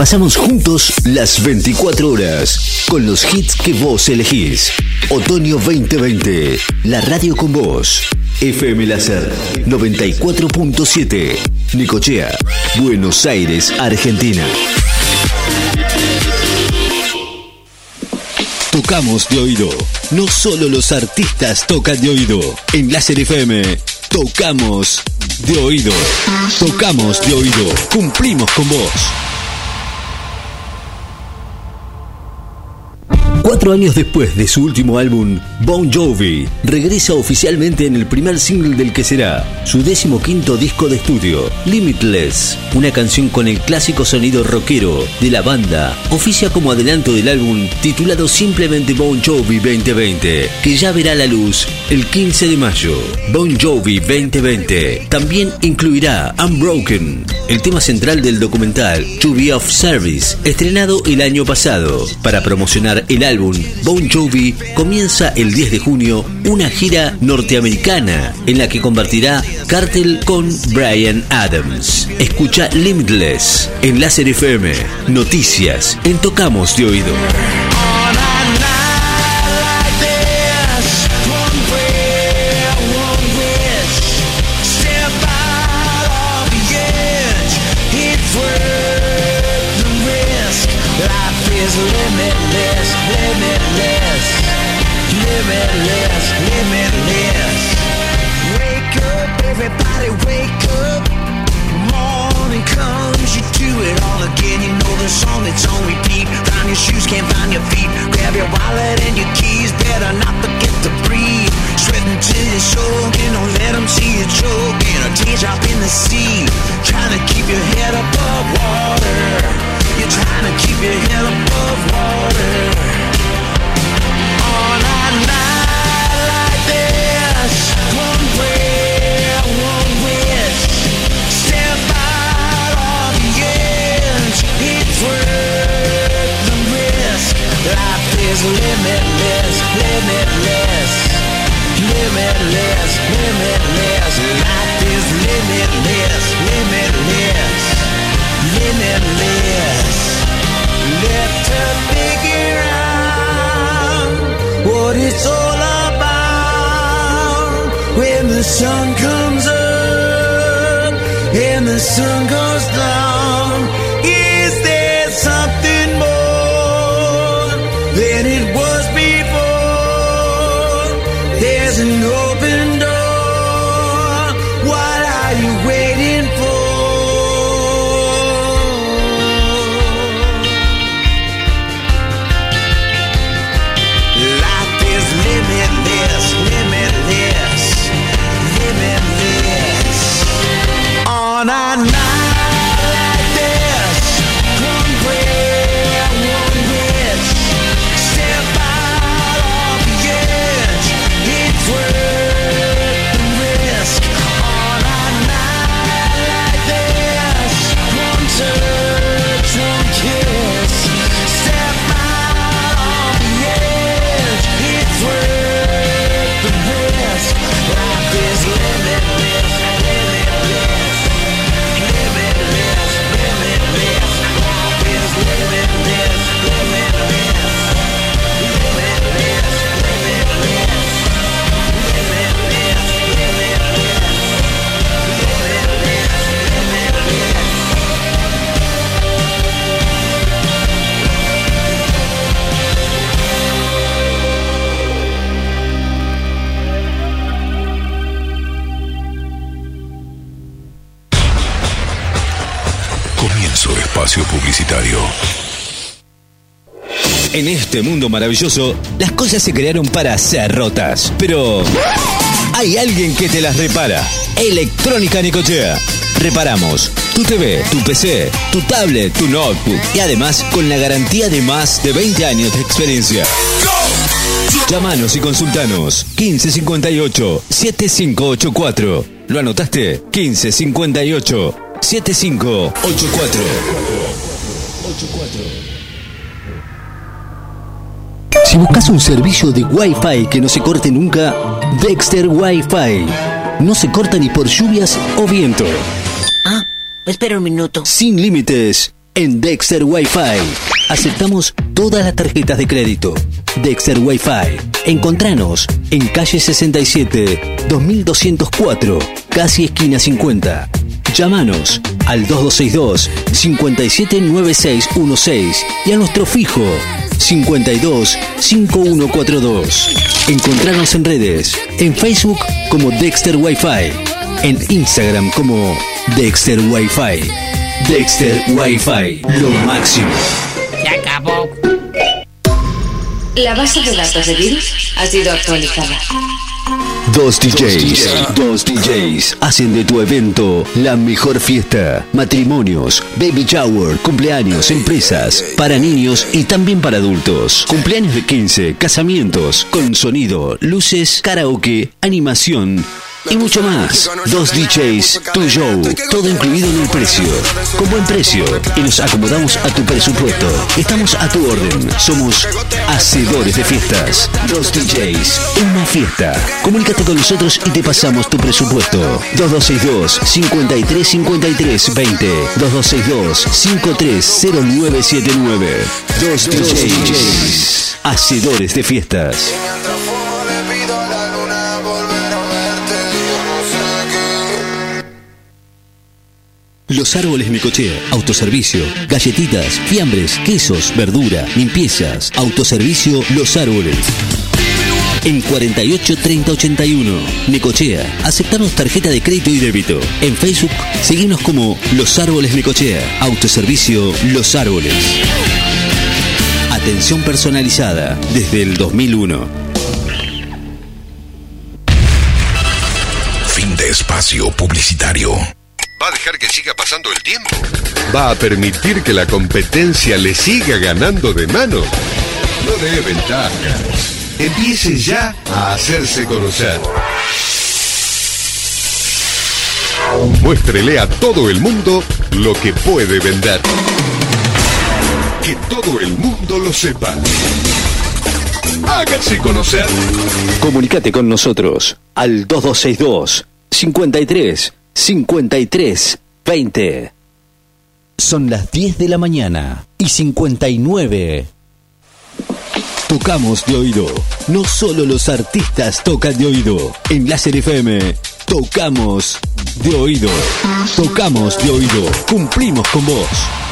pasamos juntos las 24 horas con los hits que vos elegís. Otoño 2020, la radio con vos. FM Láser 94.7, Nicochea, Buenos Aires, Argentina. Tocamos de oído. No solo los artistas tocan de oído. En Láser FM, tocamos de oído. Tocamos de oído. Cumplimos con vos. Cuatro años después de su último álbum, Bon Jovi regresa oficialmente en el primer single del que será su décimo quinto disco de estudio, Limitless, una canción con el clásico sonido rockero de la banda, oficia como adelanto del álbum titulado simplemente Bon Jovi 2020, que ya verá la luz el 15 de mayo. Bon Jovi 2020 también incluirá Unbroken, el tema central del documental To Be of Service, estrenado el año pasado. Para promocionar el álbum, Bon Jovi comienza el 10 de junio una gira norteamericana en la que compartirá Cartel con Brian Adams. Escucha Limitless en Láser FM, noticias en Tocamos de Oído. Sea. Trying to keep your head above water. You're trying to keep your head above water. On a night like this, one prayer, one wish. Step out on the edge, it's worth the risk. Life is limitless, limitless, limitless, limitless. Life is limitless, limitless, limitless. Left to figure out what it's all about when the sun comes up and the sun goes down. Is there doesn't know En este mundo maravilloso, las cosas se crearon para ser rotas. Pero hay alguien que te las repara. Electrónica Nicochea. Reparamos tu TV, tu PC, tu tablet, tu notebook y además con la garantía de más de 20 años de experiencia. Llámanos y consultanos 1558 7584. ¿Lo anotaste? 1558 7584. Si buscas un servicio de Wi-Fi que no se corte nunca, Dexter Wi-Fi. No se corta ni por lluvias o viento. Ah, espera un minuto. Sin límites en Dexter Wi-Fi. Aceptamos todas las tarjetas de crédito. Dexter Wi-Fi. Encontranos en calle 67, 2204, casi esquina 50. Llámanos al 2262 579616 y a nuestro fijo 52 5142. Encontranos en redes, en Facebook como Dexter Wi-Fi, en Instagram como Dexter Wi-Fi. Dexter Wi-Fi, lo máximo. Se acabó. La base de datos de virus ha sido actualizada. Dos DJs, dos DJs hacen de tu evento la mejor fiesta. Matrimonios, baby shower, cumpleaños, empresas, para niños y también para adultos. Cumpleaños de 15, casamientos, con sonido, luces, karaoke, animación y mucho más. Dos DJs, tu show, todo incluido en el precio. Con buen precio y nos acomodamos a tu presupuesto. Estamos a tu orden. Somos hacedores de fiestas. Dos DJs, una fiesta. Comunícate con nosotros y te pasamos tu presupuesto. 2262 5353 20 2262 530979 Dos DJs, hacedores de fiestas. Los árboles Necochea, autoservicio, galletitas, fiambres, quesos, verdura, limpiezas, autoservicio Los Árboles. En 48 30 81, Necochea, aceptamos tarjeta de crédito y débito. En Facebook, seguimos como Los Árboles Necochea, autoservicio Los Árboles. Atención personalizada desde el 2001. Fin de espacio publicitario. ¿Va a dejar que siga pasando el tiempo? ¿Va a permitir que la competencia le siga ganando de mano? No dé ventaja. Empiece ya a hacerse conocer. Muéstrele a todo el mundo lo que puede vender. Que todo el mundo lo sepa. Hágase conocer. Comunicate con nosotros al 2262 53 53 20. Son las 10 de la mañana y 59. Tocamos de oído. No solo los artistas tocan de oído. En Láser FM, tocamos de oído. Tocamos de oído. Cumplimos con vos.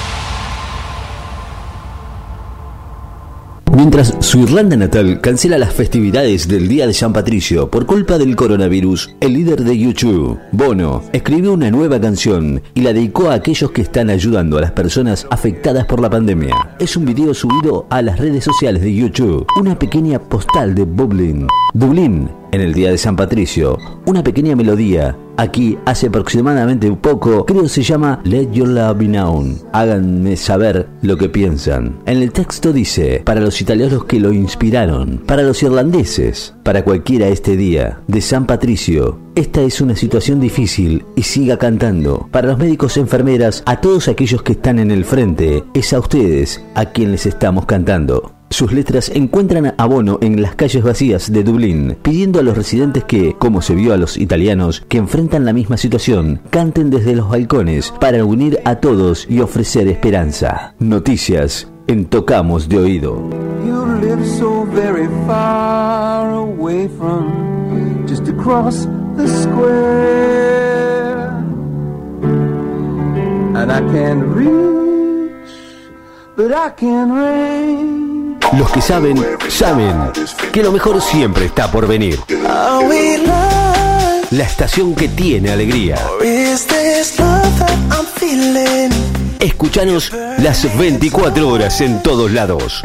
Mientras su Irlanda natal cancela las festividades del Día de San Patricio por culpa del coronavirus, el líder de YouTube, Bono, escribió una nueva canción y la dedicó a aquellos que están ayudando a las personas afectadas por la pandemia. Es un video subido a las redes sociales de YouTube, una pequeña postal de Dublín. Dublín, en el Día de San Patricio, una pequeña melodía. Aquí hace aproximadamente poco, creo se llama Let Your Love Be Known. Háganme saber lo que piensan. En el texto dice, para los italianos que lo inspiraron, para los irlandeses, para cualquiera este día de San Patricio. Esta es una situación difícil y siga cantando. Para los médicos, enfermeras, a todos aquellos que están en el frente, es a ustedes a quien les estamos cantando. Sus letras encuentran abono en las calles vacías de Dublín, pidiendo a los residentes que, como se vio a los italianos que enfrentan la misma situación, canten desde los balcones para unir a todos y ofrecer esperanza. Noticias en Tocamos de Oído. And I reach, but I can. Los que saben, saben que lo mejor siempre está por venir. La estación que tiene alegría. Escuchanos las 24 horas en todos lados.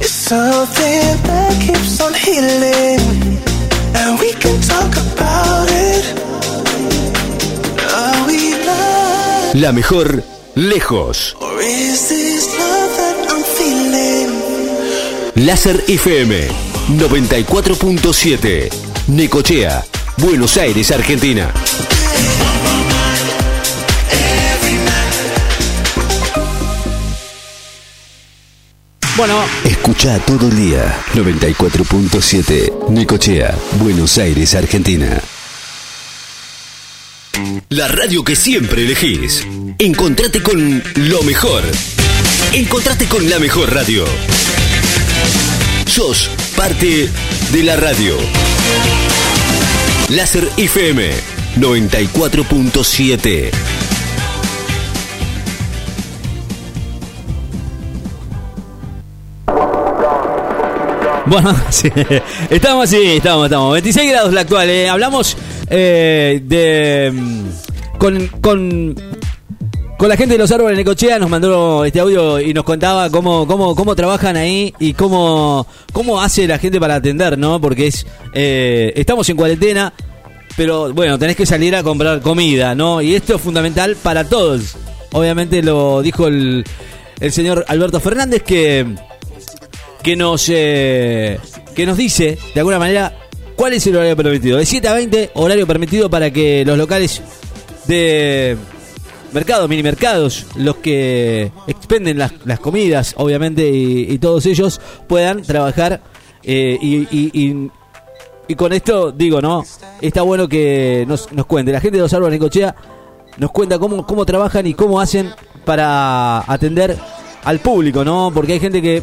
It's something that Láser FM 94.7. Necochea, Buenos Aires, Argentina. Bueno, Escucha todo el día 94.7. Necochea, Buenos Aires, Argentina. La radio que siempre elegís. Encontrate con lo mejor. Encontrate con la mejor radio. Sos parte de la radio. Láser FM 94.7. Bueno, estamos así, estamos, estamos. 26 grados la actual. eh. Hablamos eh, de. mm, Con, con, con la gente de los árboles de Necochea nos mandó este audio y nos contaba cómo, cómo, cómo trabajan ahí y cómo, cómo hace la gente para atender, ¿no? Porque eh, estamos en cuarentena, pero bueno, tenés que salir a comprar comida, ¿no? Y esto es fundamental para todos. Obviamente lo dijo el, el señor Alberto Fernández que que nos eh, que nos dice de alguna manera cuál es el horario permitido. De 7 a 20, horario permitido para que los locales de mercados, mini mercados, los que expenden las, comidas, obviamente, y, todos ellos puedan trabajar. eh, y, con esto digo, ¿no? Está bueno que nos, nos cuente. La gente de los árboles de Cochea nos cuenta cómo, cómo trabajan y cómo hacen para atender al público, ¿no? Porque hay gente que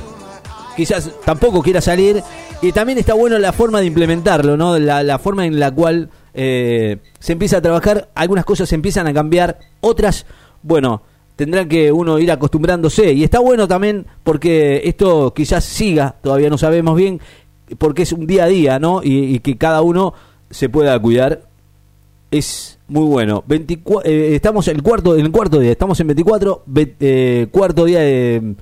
quizás tampoco quiera salir. Y también está bueno la forma de implementarlo, ¿no? La forma en la cual eh, se empieza a trabajar. Algunas cosas empiezan a cambiar, otras, bueno, tendrán que uno ir acostumbrándose. Y está bueno también porque esto quizás siga, todavía no sabemos bien, porque es un día a día, ¿no? Y, que cada uno se pueda cuidar. Es muy bueno. 24, eh, estamos el cuarto, en el cuarto día, estamos en 24, ve- eh, cuarto día de,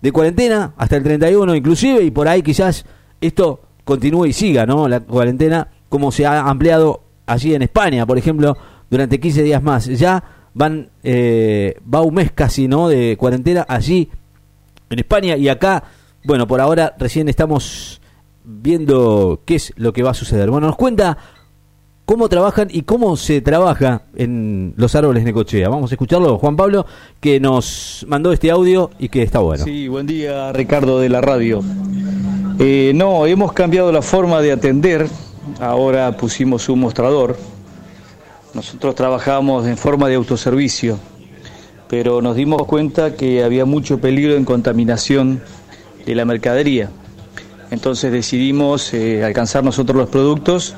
de cuarentena, hasta el 31 inclusive, y por ahí quizás esto continúe y siga, ¿no? La cuarentena, como se ha ampliado allí en España, por ejemplo, durante 15 días más. Ya van, eh, va un mes casi, ¿no? De cuarentena allí en España y acá, bueno, por ahora recién estamos viendo qué es lo que va a suceder. Bueno, nos cuenta cómo trabajan y cómo se trabaja en los árboles de Cochea. Vamos a escucharlo, Juan Pablo, que nos mandó este audio y que está bueno. Sí, buen día Ricardo de la radio. Eh, no, hemos cambiado la forma de atender, ahora pusimos un mostrador. Nosotros trabajamos en forma de autoservicio, pero nos dimos cuenta que había mucho peligro en contaminación de la mercadería. Entonces decidimos eh, alcanzar nosotros los productos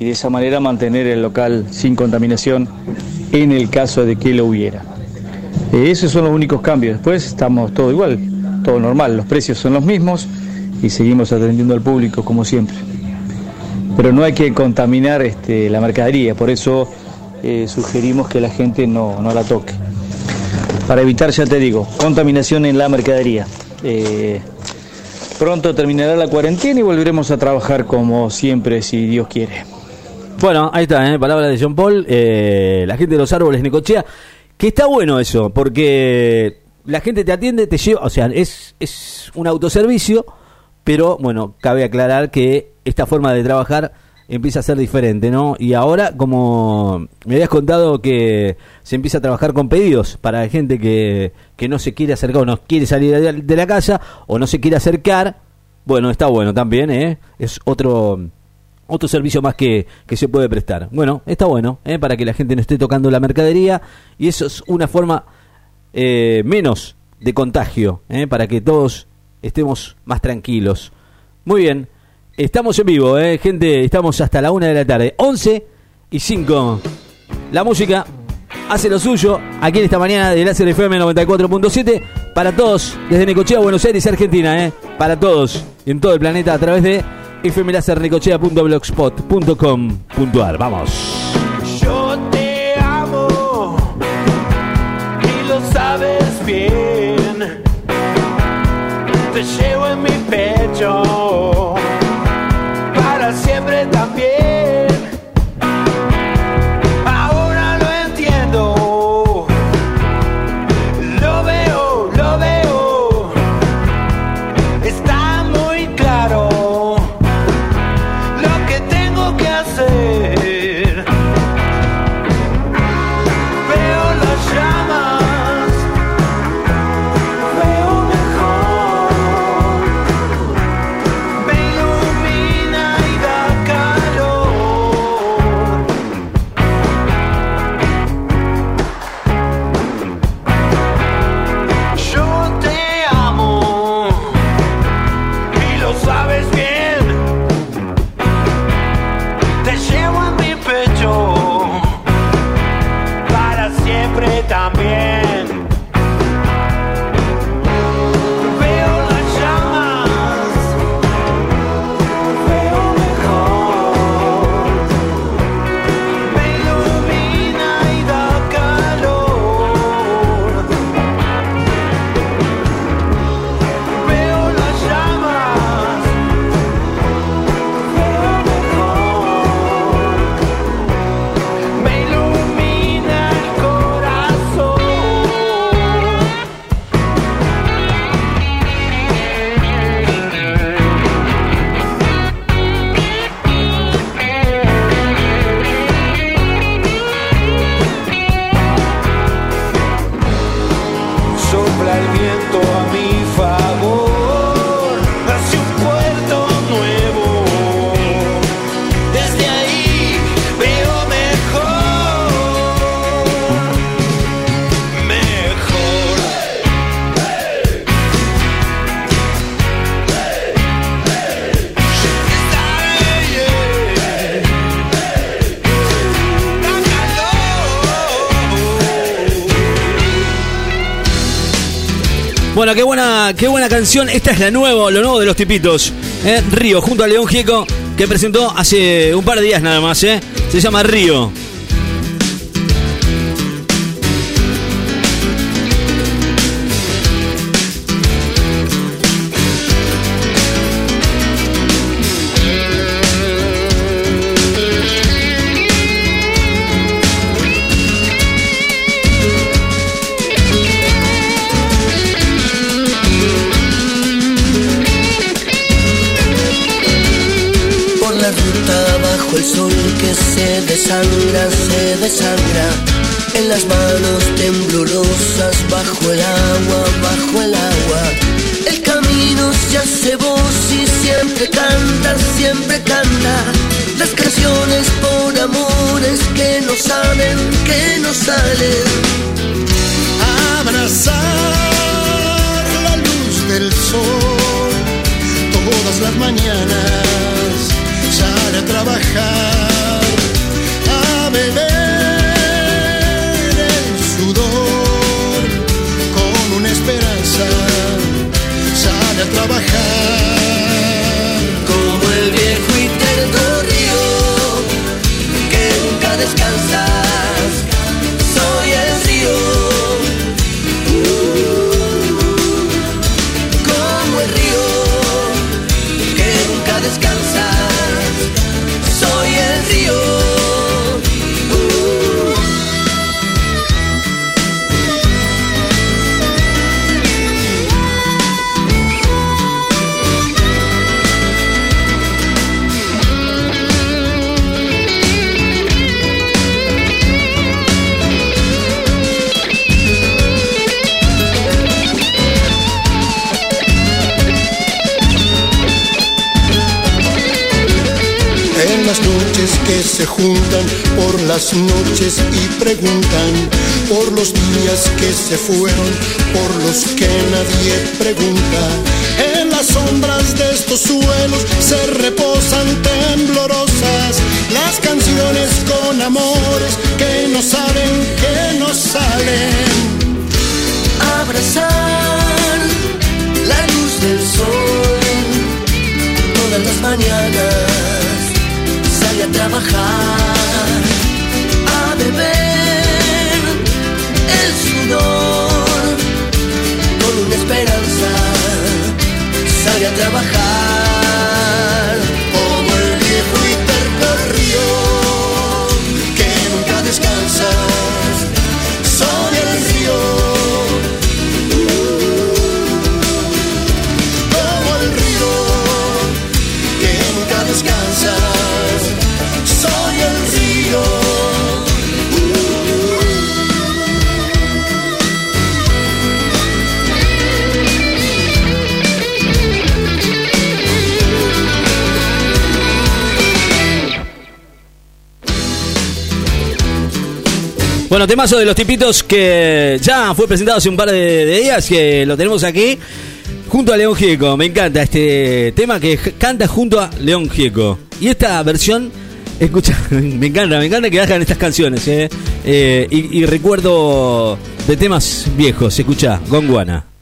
y de esa manera mantener el local sin contaminación en el caso de que lo hubiera. Eh, esos son los únicos cambios. Después estamos todo igual, todo normal. Los precios son los mismos y seguimos atendiendo al público como siempre. Pero no hay que contaminar este, la mercadería, por eso eh, sugerimos que la gente no, no la toque. Para evitar, ya te digo, contaminación en la mercadería. Eh, pronto terminará la cuarentena y volveremos a trabajar como siempre, si Dios quiere. Bueno, ahí está, ¿eh? palabra de John Paul, eh, la gente de los árboles Necochea, que está bueno eso, porque la gente te atiende, te lleva, o sea, es, es un autoservicio, pero bueno, cabe aclarar que esta forma de trabajar empieza a ser diferente, ¿no? Y ahora, como me habías contado que se empieza a trabajar con pedidos para gente que, que no se quiere acercar o no quiere salir de de la casa o no se quiere acercar, bueno, está bueno también, ¿eh? Es otro otro servicio más que, que se puede prestar. Bueno, está bueno, ¿eh? para que la gente no esté tocando la mercadería y eso es una forma eh, menos de contagio, ¿eh? para que todos estemos más tranquilos. Muy bien, estamos en vivo, ¿eh? gente, estamos hasta la una de la tarde, 11 y 5. La música hace lo suyo aquí en esta mañana de Láser FM 94.7 para todos desde Necochea, Buenos Aires, Argentina, ¿eh? para todos y en todo el planeta a través de fmlasernecochea.blogspot.com.ar. Vamos. Qué buena, qué buena canción. Esta es la nueva, lo nuevo de los tipitos. ¿eh? Río, junto a León Gieco, que presentó hace un par de días nada más. ¿eh? Se llama Río. Las manos temblorosas bajo el agua, bajo el agua. El camino se hace voz y siempre canta, siempre canta. Las canciones por amores que no saben, que no salen. Abrazar la luz del sol todas las mañanas, se fueron, por los que nadie pregunta. En las sombras de estos suelos se reposan temblorosas las canciones con amores que no saben, que no salen. Abrazar la luz del sol todas las mañanas. Sale a trabajar, Sale a trabajar Bueno, temazo de los tipitos que ya fue presentado hace un par de, días, que lo tenemos aquí, junto a León Gieco. Me encanta este tema que canta junto a León Gieco. Y esta versión, escucha, me encanta, me encanta que hagan estas canciones, ¿eh? Eh, y, y recuerdo de temas viejos, escucha, Gonguana.